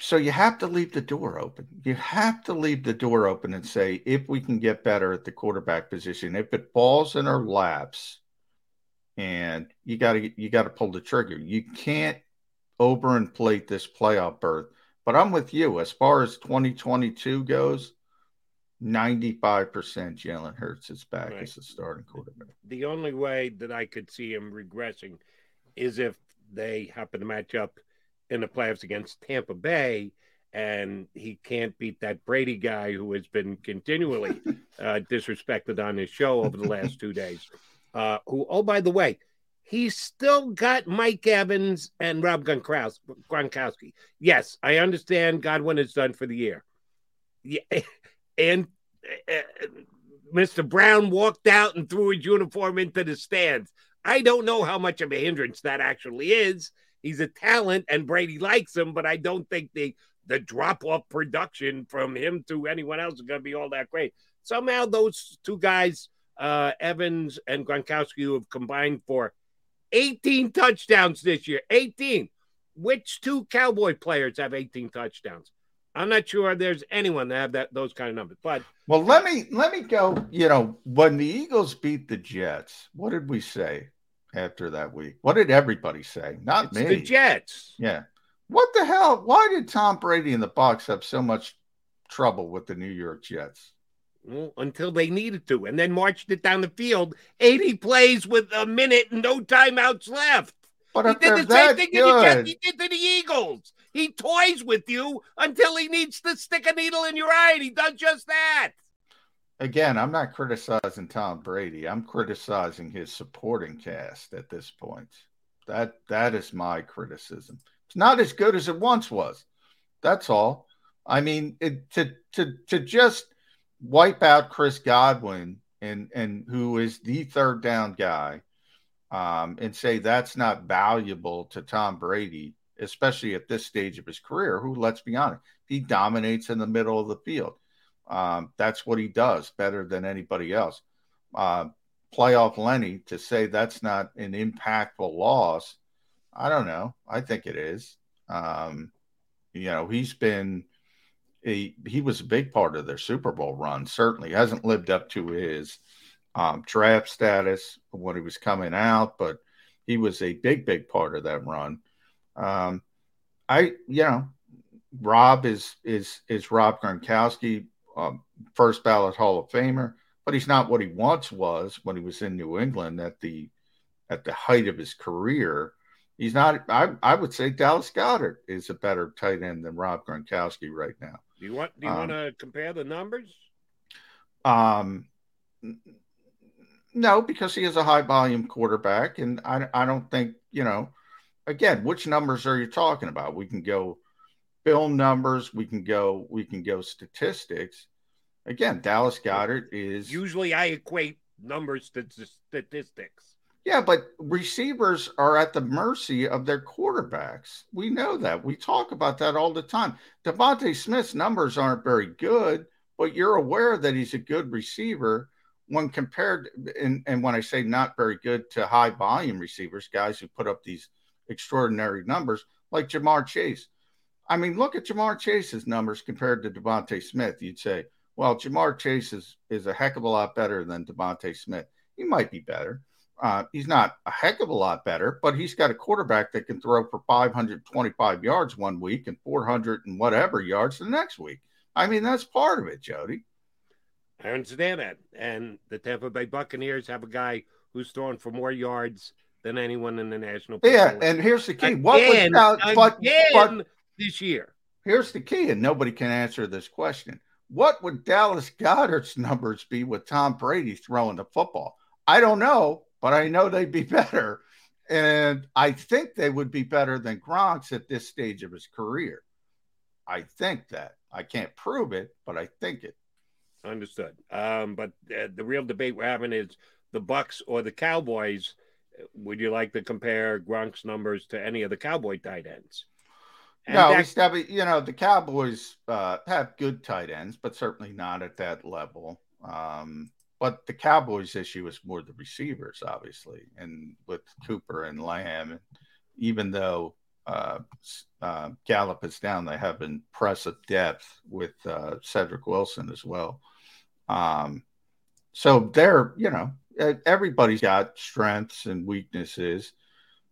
so you have to leave the door open. You have to leave the door open and say, if we can get better at the quarterback position, if it falls in our laps, and you got to you got to pull the trigger. You can't overinflate this playoff berth. But I'm with you as far as 2022 goes. 95% Jalen Hurts is back Right. as the starting quarterback. The only way that I could see him regressing is if they happen to match up in the playoffs against Tampa Bay and he can't beat that Brady guy who has been continually uh, disrespected on his show over the last two days. Uh, who, oh, by the way, he's still got Mike Evans and Rob Gronkowski. Yes, I understand Godwin is done for the year. Yeah, and uh, Mr. Brown walked out and threw his uniform into the stands. I don't know how much of a hindrance that actually is. He's a talent, and Brady likes him, but I don't think the the drop off production from him to anyone else is going to be all that great. Somehow, those two guys, uh, Evans and Gronkowski, who have combined for 18 touchdowns this year. 18. Which two Cowboy players have 18 touchdowns? I'm not sure there's anyone that have that those kind of numbers, but Well, let me let me go. You know, when the Eagles beat the Jets, what did we say after that week? What did everybody say? Not it's me. the Jets. Yeah. What the hell? Why did Tom Brady and the Bucks have so much trouble with the New York Jets? Well, until they needed to, and then marched it down the field. 80 plays with a minute and no timeouts left. But he did the same thing to the Jets he did to the Eagles. He toys with you until he needs to stick a needle in your eye, and he does just that. Again, I'm not criticizing Tom Brady. I'm criticizing his supporting cast at this point. That that is my criticism. It's not as good as it once was. That's all. I mean, it, to to to just wipe out Chris Godwin and and who is the third down guy, um, and say that's not valuable to Tom Brady, especially at this stage of his career. Who, let's be honest, he dominates in the middle of the field. Um, that's what he does better than anybody else. Uh, playoff Lenny to say that's not an impactful loss. I don't know. I think it is. Um, you know, he's been he he was a big part of their Super Bowl run. Certainly hasn't lived up to his um, draft status when he was coming out, but he was a big, big part of that run. Um, I, you know, Rob is is is Rob Gronkowski, um, first ballot Hall of Famer, but he's not what he once was when he was in New England at the at the height of his career. He's not. I I would say Dallas Goedert is a better tight end than Rob Gronkowski right now. Do you want? Do you um, want to compare the numbers? Um, no, because he is a high volume quarterback, and I I don't think you know. Again, which numbers are you talking about? We can go film numbers. We can go. We can go statistics. Again, Dallas Goedert is usually I equate numbers to statistics. Yeah, but receivers are at the mercy of their quarterbacks. We know that. We talk about that all the time. DeVonta Smith's numbers aren't very good, but you're aware that he's a good receiver when compared and, and when I say not very good to high volume receivers, guys who put up these extraordinary numbers like Ja'Marr Chase. I mean, look at Ja'Marr Chase's numbers compared to DeVonta Smith. You'd say, well, Ja'Marr Chase is, is a heck of a lot better than DeVonta Smith. He might be better uh, he's not a heck of a lot better, but he's got a quarterback that can throw for 525 yards one week and 400 and whatever yards the next week. I mean, that's part of it, Jody. I understand that. And the Tampa Bay Buccaneers have a guy who's throwing for more yards than anyone in the National. Yeah, and here's the key: again, what was that, but, but this year? Here's the key, and nobody can answer this question. What would Dallas Goedert's numbers be with Tom Brady throwing the football? I don't know, but I know they'd be better. And I think they would be better than Gronk's at this stage of his career. I think that. I can't prove it, but I think it. Understood. Um, but uh, the real debate we're having is the Bucks or the Cowboys. Would you like to compare Gronk's numbers to any of the Cowboy tight ends? And no, that... you know the Cowboys uh, have good tight ends, but certainly not at that level. Um, but the Cowboys' issue is more the receivers, obviously, and with Cooper and Lamb. Even though uh, uh, Gallup is down, they have impressive depth with uh, Cedric Wilson as well. Um, so they're, you know, everybody's got strengths and weaknesses.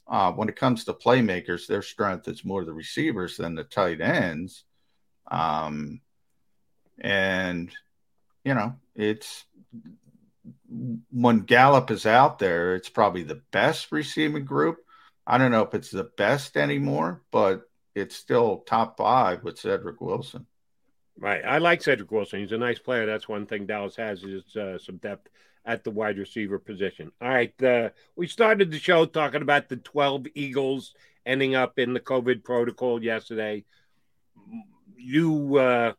Uh, when it comes to playmakers, their strength is more the receivers than the tight ends. Um, and, you know, it's when Gallup is out there, it's probably the best receiving group. I don't know if it's the best anymore, but it's still top five with Cedric Wilson. Right. I like Cedric Wilson. He's a nice player. That's one thing Dallas has is uh, some depth at the wide receiver position. All right. Uh, we started the show talking about the 12 Eagles ending up in the COVID protocol yesterday. You uh,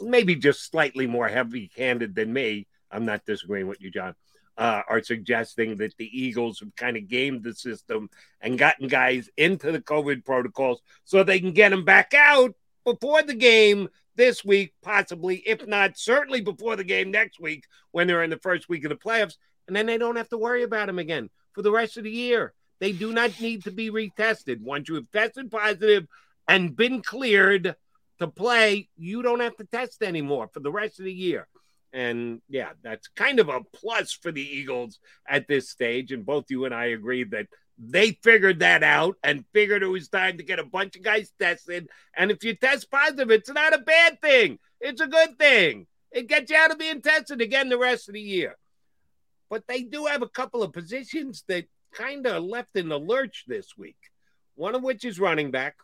maybe just slightly more heavy handed than me I'm not disagreeing with you, John, uh, are suggesting that the Eagles have kind of gamed the system and gotten guys into the COVID protocols so they can get them back out before the game this week, possibly, if not certainly before the game next week when they're in the first week of the playoffs. And then they don't have to worry about them again for the rest of the year. They do not need to be retested. Once you have tested positive and been cleared to play, you don't have to test anymore for the rest of the year. And yeah, that's kind of a plus for the Eagles at this stage. And both you and I agree that they figured that out and figured it was time to get a bunch of guys tested. And if you test positive, it's not a bad thing, it's a good thing. It gets you out of being tested again the rest of the year. But they do have a couple of positions that kind of left in the lurch this week, one of which is running back.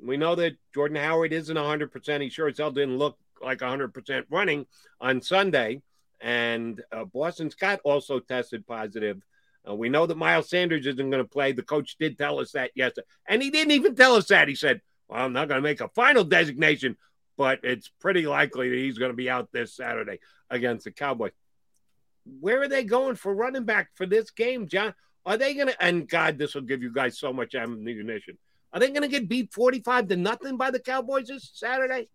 We know that Jordan Howard isn't 100%. He sure as hell didn't look like 100% running on Sunday. And uh, Boston Scott also tested positive. Uh, we know that Miles Sanders isn't going to play. The coach did tell us that yesterday. And he didn't even tell us that. He said, Well, I'm not going to make a final designation, but it's pretty likely that he's going to be out this Saturday against the Cowboys. Where are they going for running back for this game, John? Are they going to, and God, this will give you guys so much ammunition. Are they going to get beat 45 to nothing by the Cowboys this Saturday?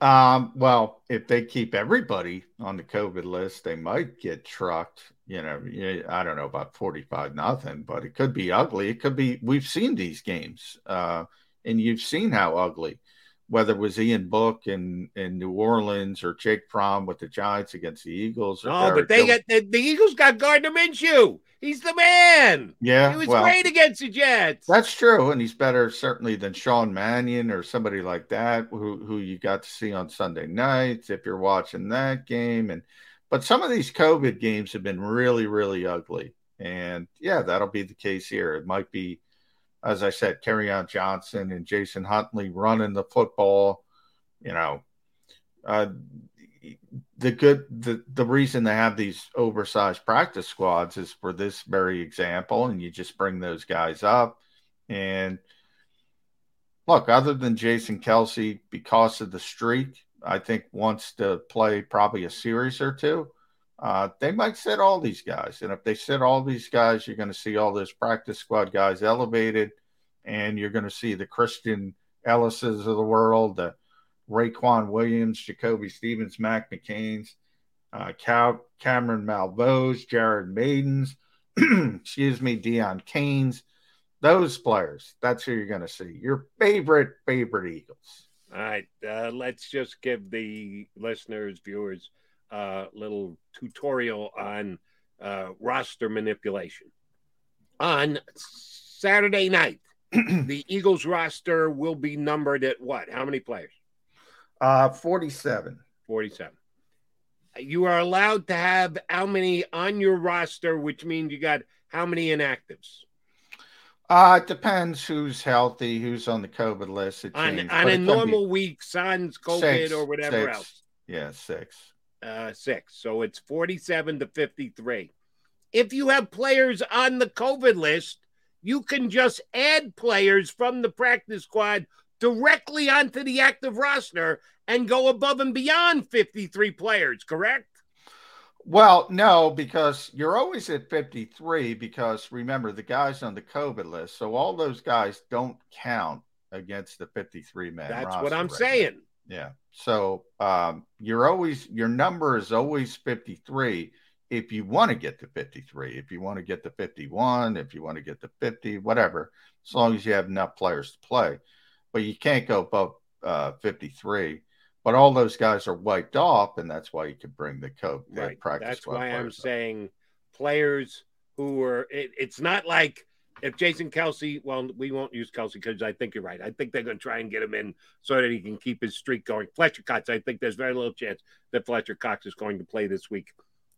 Um, well, if they keep everybody on the COVID list, they might get trucked. You know, I don't know about 45 nothing, but it could be ugly. It could be, we've seen these games, uh, and you've seen how ugly, whether it was Ian Book in, in New Orleans or Jake Fromm with the Giants against the Eagles. Oh, but they got the, the Eagles got Gardner Minshew. He's the man. Yeah, he was well, great against the Jets. That's true, and he's better certainly than Sean Mannion or somebody like that who who you got to see on Sunday nights if you're watching that game. And but some of these COVID games have been really really ugly, and yeah, that'll be the case here. It might be, as I said, Kerryon Johnson and Jason Huntley running the football. You know, uh, the good the the reason they have these oversized practice squads is for this very example and you just bring those guys up and look other than jason Kelce, because of the streak i think wants to play probably a series or two uh, they might sit all these guys and if they sit all these guys you're going to see all those practice squad guys elevated and you're going to see the christian ellis's of the world the Raequan Williams, Jacoby Stevens, Mac McCain's, uh, Cal- Cameron Malveaux, Jared Maidens, excuse me, Deon Cain's. Those players, that's who you're going to see. Your favorite, favorite Eagles. All right. Uh, let's just give the listeners, viewers, a uh, little tutorial on uh, roster manipulation. On Saturday night, the Eagles roster will be numbered at what? How many players? Uh, 47. 47. You are allowed to have how many on your roster, which means you got how many inactives? Uh, it depends who's healthy, who's on the COVID list. It on changed, on a normal week, Suns, COVID, six, or whatever six. else. Yeah, six. Uh, six. So it's 47 to 53. If you have players on the COVID list, you can just add players from the practice squad directly onto the active roster and go above and beyond 53 players, correct? Well, no, because you're always at 53 because remember the guys on the COVID list. So all those guys don't count against the 53 man. That's what I'm right saying. Now. Yeah. So um, you're always your number is always 53 if you want to get to 53, if you want to get to 51, if you want to get to 50, whatever, as long as you have enough players to play but you can't go above uh, 53. But all those guys are wiped off, and that's why you could bring the coke. Right. That's why I'm up. saying players who are. It, it's not like if Jason Kelce. Well, we won't use Kelce because I think you're right. I think they're going to try and get him in so that he can keep his streak going. Fletcher Cox. I think there's very little chance that Fletcher Cox is going to play this week.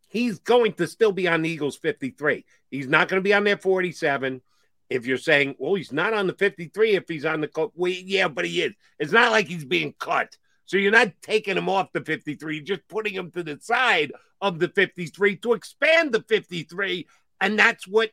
He's going to still be on the Eagles 53. He's not going to be on their 47 if you're saying, well, he's not on the 53 if he's on the cut. Well, yeah, but he is. It's not like he's being cut. So you're not taking him off the 53, you're just putting him to the side of the 53 to expand the 53. And that's what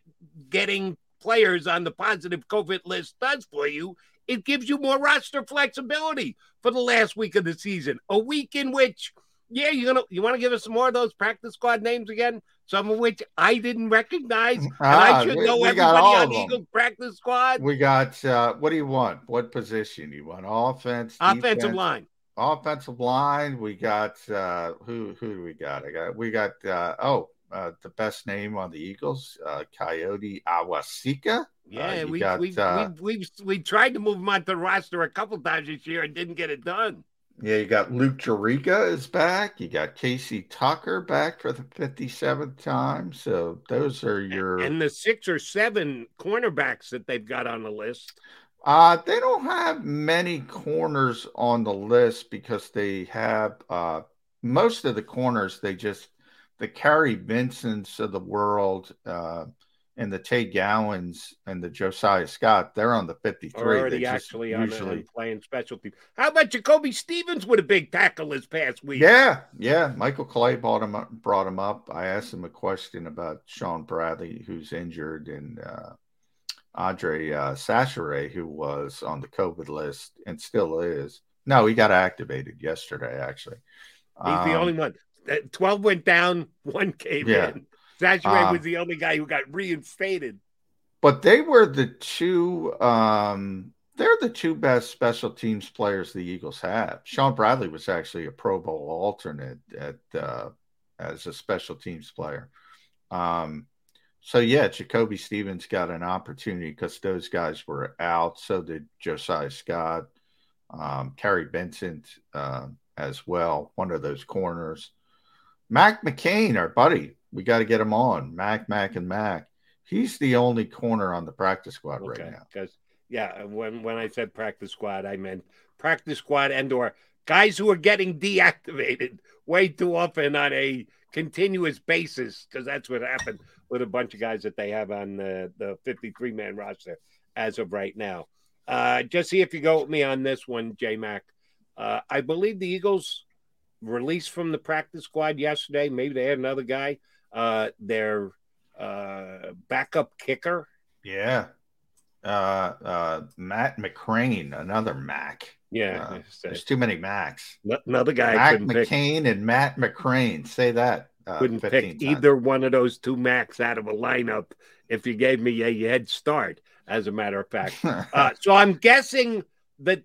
getting players on the positive COVID list does for you. It gives you more roster flexibility for the last week of the season, a week in which – yeah, you're gonna you want to give us some more of those practice squad names again? Some of which I didn't recognize, ah, I should we, know we everybody on Eagles practice squad. We got uh, what do you want? What position you want? Offense, offensive defense? line, offensive line. We got uh, who? Who do we got? I got we got uh, oh uh, the best name on the Eagles, uh, Kayode Awosika. Uh, yeah, uh, we, got, we, uh, we, we, we tried to move him onto the roster a couple times this year and didn't get it done. Yeah, you got Luke Juriga is back. You got Casey Tucker back for the 57th time. So those are your and the six or seven cornerbacks that they've got on the list. Uh, they don't have many corners on the list because they have uh, most of the corners. They just the Kary Vincents of the world. Uh, and the Tay Gowans and the Josiah Scott, they're on the 53. Already they actually usually... playing special teams. How about Jacoby Stevens with a big tackle this past week? Yeah, yeah. Michael Clay brought him up, brought him up. I asked him a question about Shaun Bradley, who's injured, and uh, Andre uh, Chachere, who was on the COVID list and still is. No, he got activated yesterday. Actually, he's um, the only one. Twelve went down, one came yeah. in. Zachary um, was the only guy who got reinstated. But they were the two. Um, they're the two best special teams players the Eagles have. Shaun Bradley was actually a Pro Bowl alternate at uh, as a special teams player. Um, so yeah, Jacoby Stevens got an opportunity because those guys were out. So did Josiah Scott, um, Vincent uh, as well, one of those corners. Mac McCain, our buddy, we got to get him on. Mac, Mac, and Mac. He's the only corner on the practice squad okay, right now. Because yeah, when when I said practice squad, I meant practice squad and or guys who are getting deactivated way too often on a continuous basis because that's what happened with a bunch of guys that they have on the, the 53 man roster as of right now. Uh, just see if you go with me on this one, J Mac. Uh, I believe the Eagles released from the practice squad yesterday. Maybe they had another guy. Uh, their uh, backup kicker. Yeah. Uh, uh, Matt McCrane, another Mac. Yeah, uh, there's too many Macs. Another guy, Mac McCain pick. and Matt McCrane. Say that. Uh, couldn't pick times. either one of those two Macs out of a lineup if you gave me a head start. As a matter of fact, uh, so I'm guessing that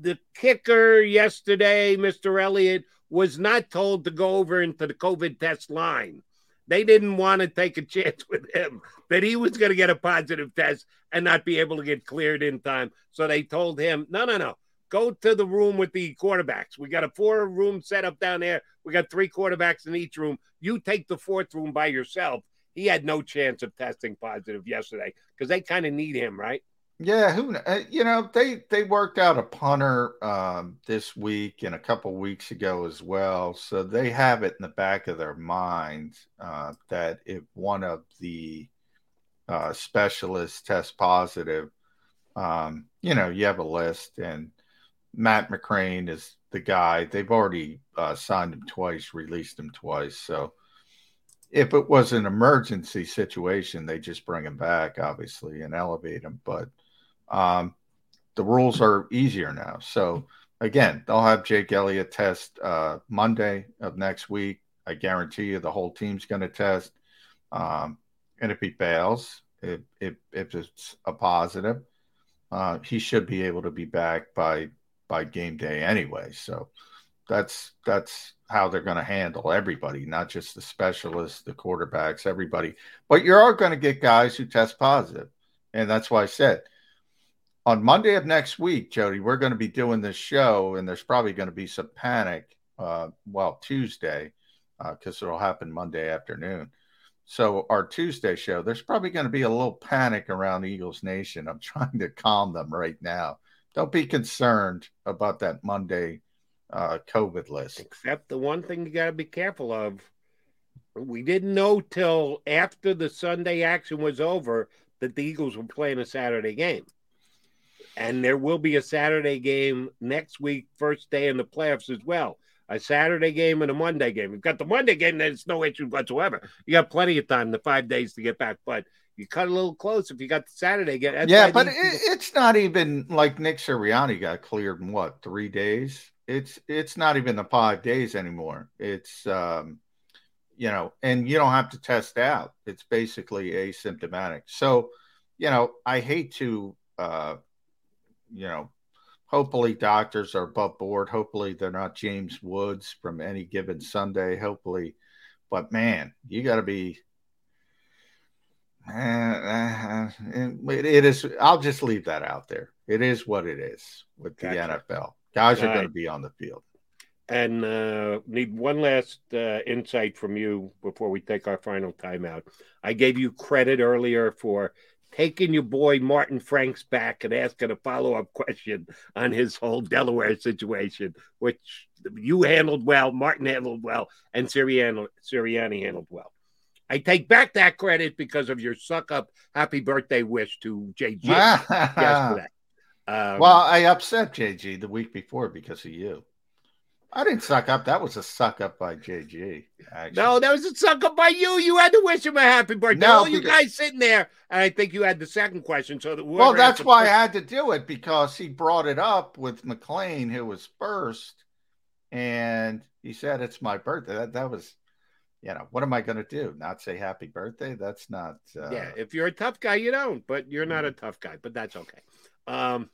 the kicker yesterday, Mr. Elliott, was not told to go over into the COVID test line. They didn't want to take a chance with him that he was going to get a positive test and not be able to get cleared in time. So they told him, no, no, no, go to the room with the quarterbacks. We got a four room setup down there. We got three quarterbacks in each room. You take the fourth room by yourself. He had no chance of testing positive yesterday because they kind of need him, right? Yeah, who uh, you know they they worked out a punter um, this week and a couple weeks ago as well, so they have it in the back of their mind uh, that if one of the uh, specialists tests positive, um, you know you have a list, and Matt McCrane is the guy. They've already uh, signed him twice, released him twice, so if it was an emergency situation, they just bring him back, obviously, and elevate him, but um, the rules are easier now. So again, they'll have Jake Elliott test uh, Monday of next week. I guarantee you the whole team's going to test. Um, and if he fails, if, if, if it's a positive, uh, he should be able to be back by by game day anyway. So that's that's how they're going to handle everybody, not just the specialists, the quarterbacks, everybody. But you're all going to get guys who test positive, and that's why I said on Monday of next week, Jody, we're going to be doing this show, and there's probably going to be some panic. Uh, well, Tuesday, because uh, it'll happen Monday afternoon. So our Tuesday show, there's probably going to be a little panic around Eagles Nation. I'm trying to calm them right now. Don't be concerned about that Monday uh, COVID list. Except the one thing you got to be careful of. We didn't know till after the Sunday action was over that the Eagles were playing a Saturday game. And there will be a Saturday game next week, first day in the playoffs as well. A Saturday game and a Monday game. You've got the Monday game, there's no issue whatsoever. You got plenty of time, the five days to get back. But you cut a little close if you got the Saturday game. Yeah, but it, it's not even like Nick Sirianni got cleared in what three days. It's it's not even the five days anymore. It's um, you know, and you don't have to test out. It's basically asymptomatic. So, you know, I hate to uh, you know, hopefully doctors are above board. Hopefully they're not James Woods from any given Sunday. Hopefully, but man, you got to be. Uh, it, it is. I'll just leave that out there. It is what it is with the gotcha. NFL. Guys are going to be on the field. And uh, need one last uh, insight from you before we take our final timeout. I gave you credit earlier for taking your boy Martin Franks back and asking a follow up question on his whole Delaware situation, which you handled well, Martin handled well, and Sirianni, Sirianni handled well. I take back that credit because of your suck up happy birthday wish to JG yesterday. Um, well, I upset JG the week before because of you. I didn't suck up. That was a suck up by JG. Actually. No, that was a suck up by you. You had to wish him a happy birthday. No, All you guys sitting there, and I think you had the second question. So that Well, that's why I had to do it because he brought it up with McLane, who was first, and he said it's my birthday. That that was, you know, what am I going to do? Not say happy birthday? That's not. Uh, Yeah, if you're a tough guy, you don't. But you're not a tough guy. But that's okay. Um,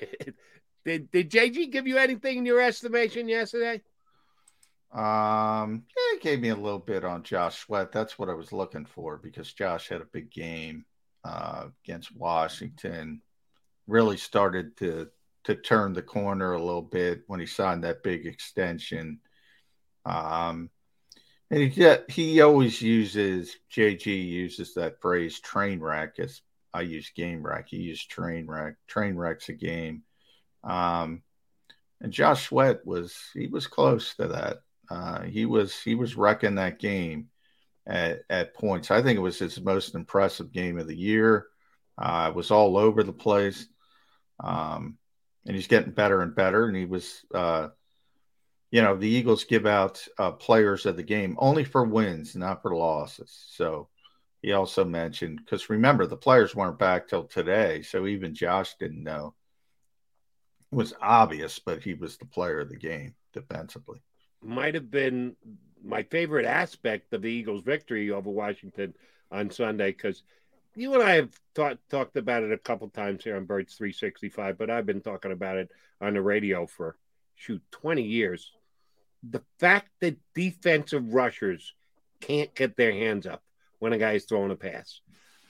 did did JG give you anything in your estimation yesterday? Um, yeah, it gave me a little bit on Josh Sweat. That's what I was looking for because Josh had a big game uh, against Washington. Really started to to turn the corner a little bit when he signed that big extension. Um, and he he always uses JG uses that phrase train wreck as I use game wreck. He used train wreck. Train wreck's a game. Um, and Josh Sweat was he was close to that. Uh, he was he was wrecking that game at, at points. I think it was his most impressive game of the year. Uh, it was all over the place, um, and he's getting better and better. And he was, uh, you know, the Eagles give out uh, players of the game only for wins, not for losses. So he also mentioned because remember the players weren't back till today, so even Josh didn't know. It was obvious, but he was the player of the game defensively. Might have been my favorite aspect of the Eagles' victory over Washington on Sunday because you and I have talked talked about it a couple times here on Birds 365, but I've been talking about it on the radio for shoot 20 years. The fact that defensive rushers can't get their hands up when a guy is throwing a pass.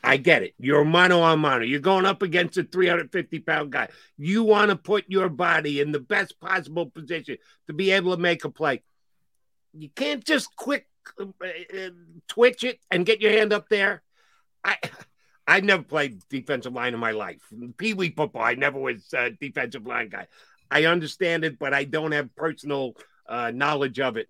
I get it. You're mano a mano. You're going up against a 350 pound guy. You want to put your body in the best possible position to be able to make a play. You can't just quick uh, twitch it and get your hand up there. I I never played defensive line in my life. Pee wee football, I never was a defensive line guy. I understand it, but I don't have personal uh, knowledge of it.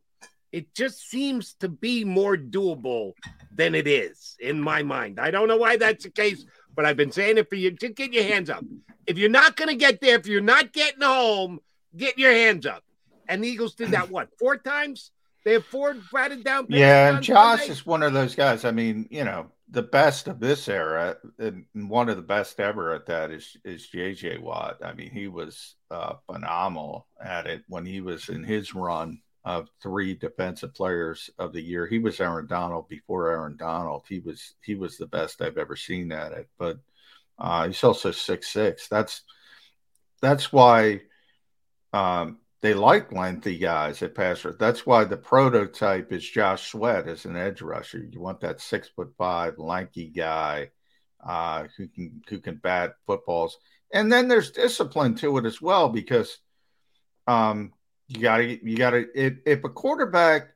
It just seems to be more doable than it is in my mind. I don't know why that's the case, but I've been saying it for you. Just get your hands up. If you're not going to get there, if you're not getting home, get your hands up. And the Eagles did that what four times? They have four batted down. Yeah, and Josh Sunday? is one of those guys. I mean, you know, the best of this era, and one of the best ever at that is is JJ Watt. I mean, he was uh, phenomenal at it when he was in his run of three defensive players of the year. He was Aaron Donald before Aaron Donald. He was he was the best I've ever seen at it. But uh, he's also six six. That's that's why um, they like lengthy guys at pass rush. That's why the prototype is Josh Sweat as an edge rusher. You want that six foot five lanky guy uh, who can who can bat footballs. And then there's discipline to it as well because um, you got to you got to if, if a quarterback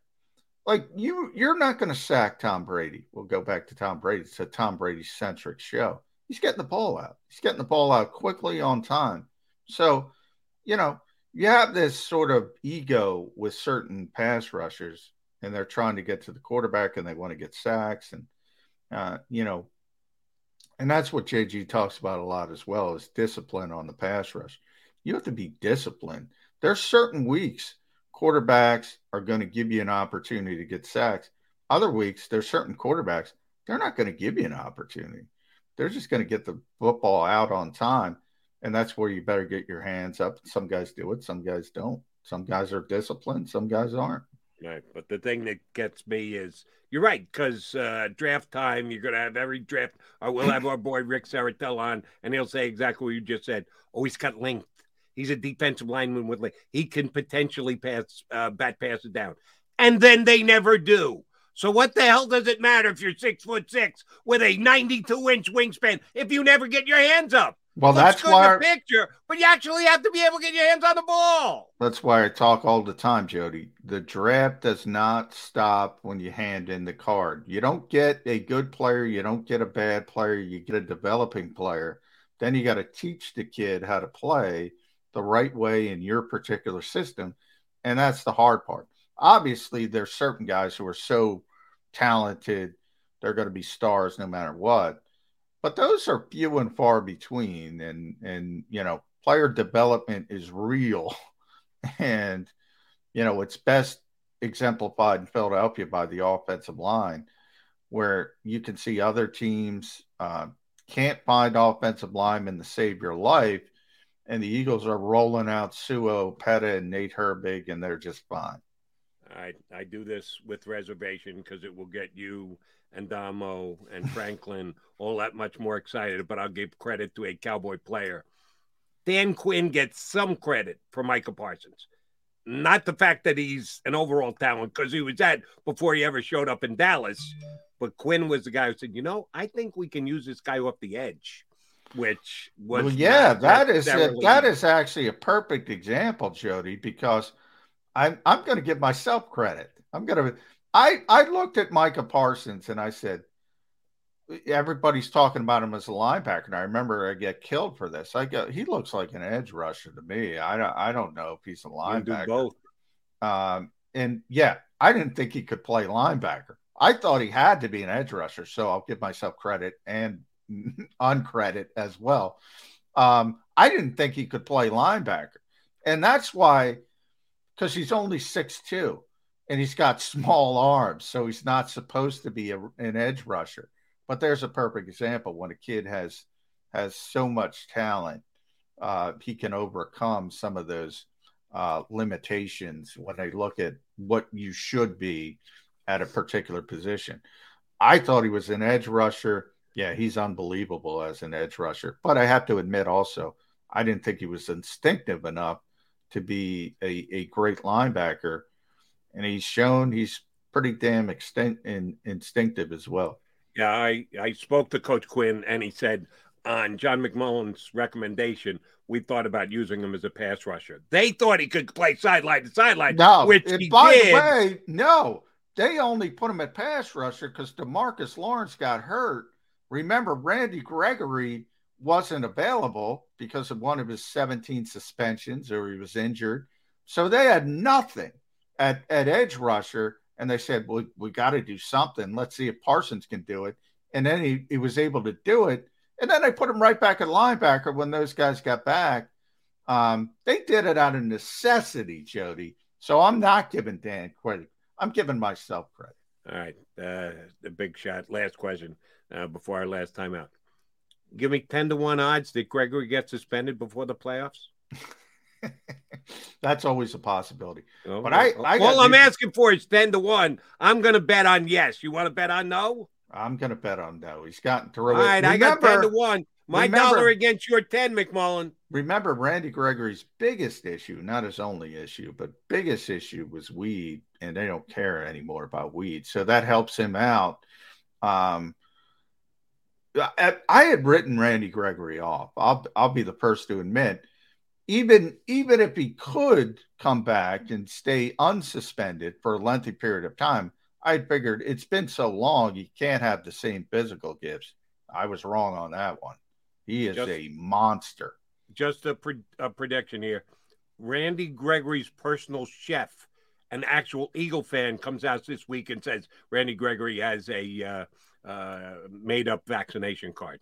like you you're not going to sack Tom Brady. We'll go back to Tom Brady. It's a Tom Brady centric show. He's getting the ball out. He's getting the ball out quickly on time. So, you know, you have this sort of ego with certain pass rushers, and they're trying to get to the quarterback and they want to get sacks, and uh, you know, and that's what JG talks about a lot as well is discipline on the pass rush. You have to be disciplined. There's certain weeks quarterbacks are going to give you an opportunity to get sacks. Other weeks, there's certain quarterbacks they're not going to give you an opportunity. They're just going to get the football out on time. And that's where you better get your hands up. Some guys do it, some guys don't. Some guys are disciplined, some guys aren't. Right. But the thing that gets me is you're right, because uh, draft time, you're going to have every draft. Or we'll have our boy Rick Saratel on, and he'll say exactly what you just said. Oh, he's got length. He's a defensive lineman with length. He can potentially pass, uh, bat pass it down. And then they never do. So what the hell does it matter if you're six foot six with a 92 inch wingspan if you never get your hands up? Well, that's good why the picture, but you actually have to be able to get your hands on the ball. That's why I talk all the time, Jody. The draft does not stop when you hand in the card. You don't get a good player, you don't get a bad player, you get a developing player. Then you got to teach the kid how to play the right way in your particular system. And that's the hard part. Obviously, there's certain guys who are so talented, they're going to be stars no matter what. But those are few and far between. And, and, you know, player development is real. And, you know, it's best exemplified in Philadelphia by the offensive line, where you can see other teams uh, can't find offensive linemen to save your life, and the Eagles are rolling out Sua, Opeta and Nate Herbig, and they're just fine. I I do this with reservation because it will get you and Damo and Franklin all that much more excited. But I'll give credit to a Cowboy player. Dan Quinn gets some credit for Micah Parsons. Not the fact that he's an overall talent, because he was that before he ever showed up in Dallas. But Quinn was the guy who said, you know, I think we can use this guy off the edge, which was well, yeah, that is a, that is actually a perfect example, Jody, because I'm I'm going to give myself credit. I'm going to I I looked at Micah Parsons and I said, everybody's talking about him as a linebacker. And I remember I get killed for this. I go, he looks like an edge rusher to me. I don't, I don't know if he's a linebacker. both. Um, and yeah, I didn't think he could play linebacker. I thought he had to be an edge rusher. So I'll give myself credit and uncredit as well. Um, I didn't think he could play linebacker. And that's why, because he's only six two and he's got small arms. So he's not supposed to be a, an edge rusher. But there's a perfect example when a kid has has so much talent, uh, he can overcome some of those uh, limitations when they look at what you should be at a particular position. I thought he was an edge rusher. Yeah, he's unbelievable as an edge rusher. But I have to admit also, I didn't think he was instinctive enough to be a, a great linebacker. And he's shown he's pretty damn extin- in, instinctive as well. Yeah, I, I spoke to Coach Quinn and he said on John McMullen's recommendation, we thought about using him as a pass rusher. They thought he could play sideline to sideline. No, which and he by did. the way, no, they only put him at pass rusher because Demarcus Lawrence got hurt. Remember, Randy Gregory wasn't available because of one of his 17 suspensions or he was injured. So they had nothing at, at edge rusher and they said, "Well, we got to do something. Let's see if Parsons can do it." And then he, he was able to do it. And then they put him right back at linebacker when those guys got back. Um, they did it out of necessity, Jody. So I'm not giving Dan credit. I'm giving myself credit. All right, uh, the big shot. Last question uh, before our last timeout. Give me ten to one odds that Gregory gets suspended before the playoffs. That's always a possibility. Oh, but I, I all got- I'm asking for is ten to one. I'm going to bet on yes. You want to bet on no? I'm going to bet on no. He's gotten through All it. right, I got ten to Remember- one. My remember- dollar against your ten, McMullen. Remember, Randy Gregory's biggest issue, not his only issue, but biggest issue was weed, and they don't care anymore about weed. So that helps him out. Um, I, I had written Randy Gregory off. I'll I'll be the first to admit, even even if he could come back and stay unsuspended for a lengthy period of time, I figured it's been so long he can't have the same physical gifts. I was wrong on that one. He is Just- a monster. Just a, pre- a prediction here. Randy Gregory's personal chef, an actual Eagle fan, comes out this week and says Randy Gregory has a uh, uh, made up vaccination card,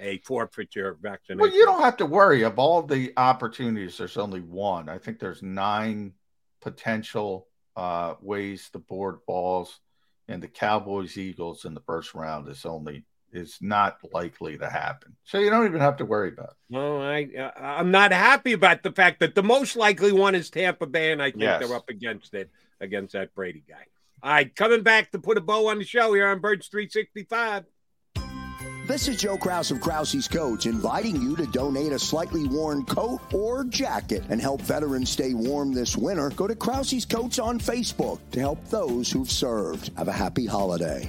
a forfeiture vaccination. Well, you don't have to worry. Of all the opportunities, there's only one. I think there's nine potential uh, ways the board falls, and the Cowboys Eagles in the first round is only is not likely to happen. So you don't even have to worry about it. No, I uh, I'm not happy about the fact that the most likely one is Tampa Bay, and I think Yes. they're up against it against that Brady guy. All right, coming back to put a bow on the show here on Birds 365. This is Joe Kraus of Krause's Coats inviting you to donate a slightly worn coat or jacket and help veterans stay warm this winter. Go to Krause's Coats on Facebook to help those who've served. Have a happy holiday.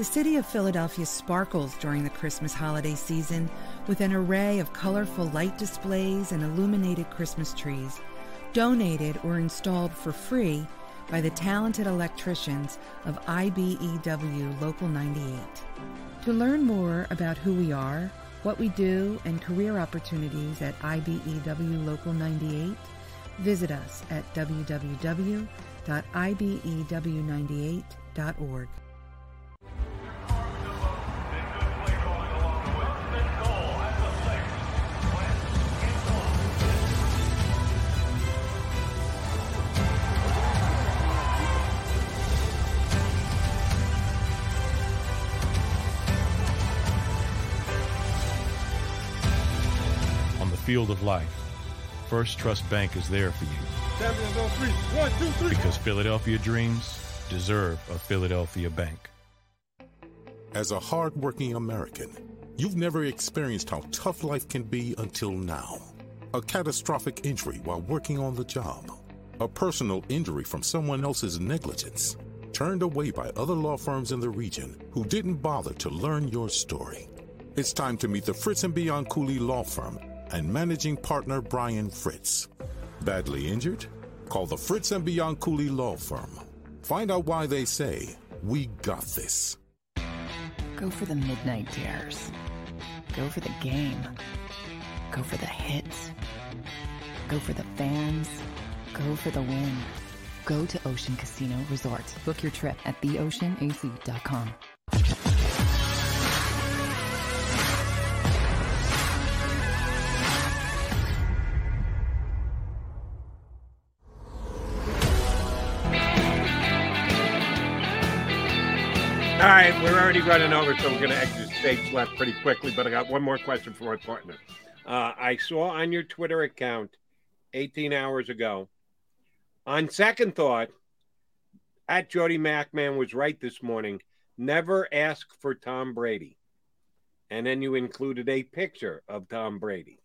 The city of Philadelphia sparkles during the Christmas holiday season with an array of colorful light displays and illuminated Christmas trees, donated or installed for free by the talented electricians of IBEW Local 98. To learn more about who we are, what we do, and career opportunities at IBEW Local 98, visit us at E www.ibew98.org. field of life, First Trust Bank is there for you on three. One, two, three. because Philadelphia dreams deserve a Philadelphia bank. As a hardworking American, you've never experienced how tough life can be until now. A catastrophic injury while working on the job. A personal injury from someone else's negligence. Turned away by other law firms in the region who didn't bother to learn your story. It's time to meet the Fritz and Bianculli Law Firm and managing partner Brian Fritz. Badly injured? Call the Fritz and Bianculli Law Firm. Find out why they say, We got this. Go for the midnight dares. Go for the game. Go for the hits. Go for the fans. Go for the win. Go to Ocean Casino Resort. Book your trip at theoceanac.com. All right, we're already running over, so we're going to exit stage left pretty quickly. But I got one more question for my partner. Uh, I saw on your Twitter account 18 hours ago. On second thought, at Jody Macman was right this morning. Never ask for Tom Brady, and then you included a picture of Tom Brady.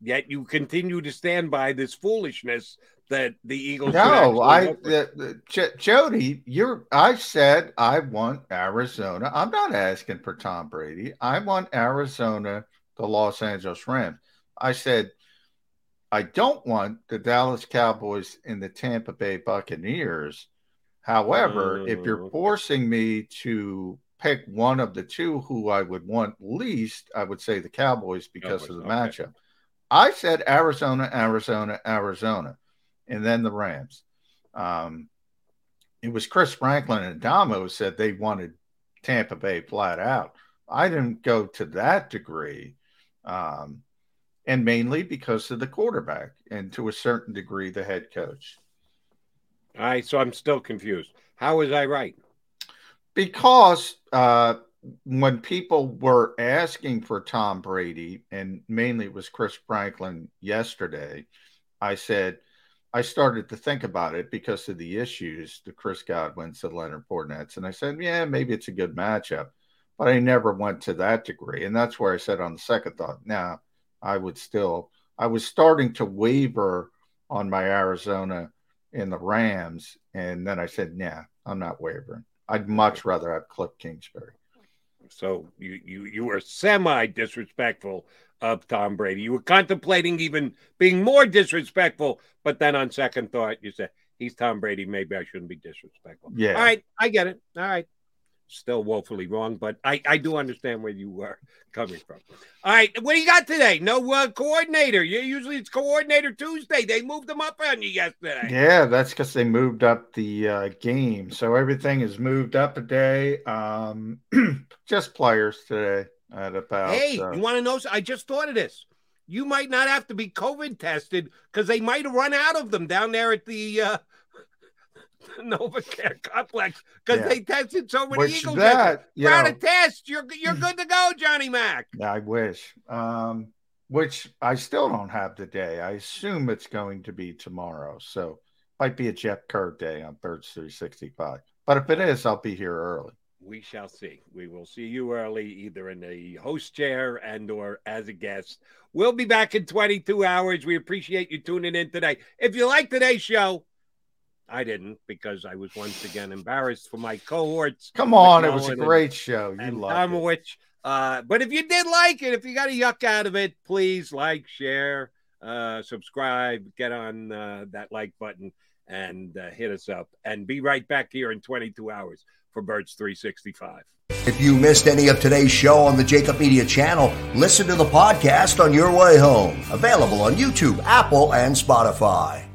Yet you continue to stand by this foolishness that the Eagles. No, I go the, the, J- Jody, you're. I said I want Arizona. I'm not asking for Tom Brady. I want Arizona, the Los Angeles Rams. I said I don't want the Dallas Cowboys and the Tampa Bay Buccaneers. However, if you're Mm. forcing me to pick one of the two who I would want least, I would say the Cowboys because Cowboys, of the okay. matchup. I said Arizona, Arizona, Arizona, and then the Rams. Um, it was Chris Franklin and Domo said they wanted Tampa Bay flat out. I didn't go to that degree, um, and mainly because of the quarterback and to a certain degree the head coach. All right, so I'm still confused. How was I right? because uh, when people were asking for Tom Brady, and mainly it was Chris Franklin yesterday, I said I started to think about it because of the issues, the Chris Godwins, the Leonard Fournettes, and I said, yeah, maybe it's a good matchup, but I never went to that degree, and that's where I said on the second thought, now I would still, I was starting to waver on my Arizona and the Rams, and then I said, yeah, I'm not wavering. I'd much rather have Cliff Kingsbury. So you you you were semi disrespectful of Tom Brady. You were contemplating even being more disrespectful, but then on second thought, you said he's Tom Brady. Maybe I shouldn't be disrespectful. Yeah. All right, I get it. All right. Still woefully wrong, but I, I do understand where you were coming from. All right, what do you got today? No uh, coordinator. You usually it's coordinator Tuesday. They moved them up on you yesterday. Yeah, that's because they moved up the uh, game. So everything is moved up a day. Um, just players today at about. Hey, uh, you want to know? I just thought of this. You might not have to be COVID tested because they might have run out of them down there at the uh, NovaCare complex because Yeah. they tested so many Which Eagles. that, you know- of tests. You're you're good to go, Johnny Mac. Yeah, I wish. Um, which I still don't have today. I assume it's going to be tomorrow. So might be a Jeff Kerr day on Birds 365. But if it is, I'll be here early. We shall see. We will see you early, either in the host chair and or as a guest. We'll be back in 22 hours. We appreciate you tuning in today. If you like today's show, I didn't because I was once again embarrassed for my cohorts. Come on, it was a great show. You loved it. Uh, but if you did like it, if you got a yuck out of it, please like, share, uh, subscribe, get on uh, that like button and uh, hit us up. And be right back here in 22 hours for Birds 365. If you missed any of today's show on the JAKIB Media channel, listen to the podcast on your way home. Available on YouTube, Apple, and Spotify.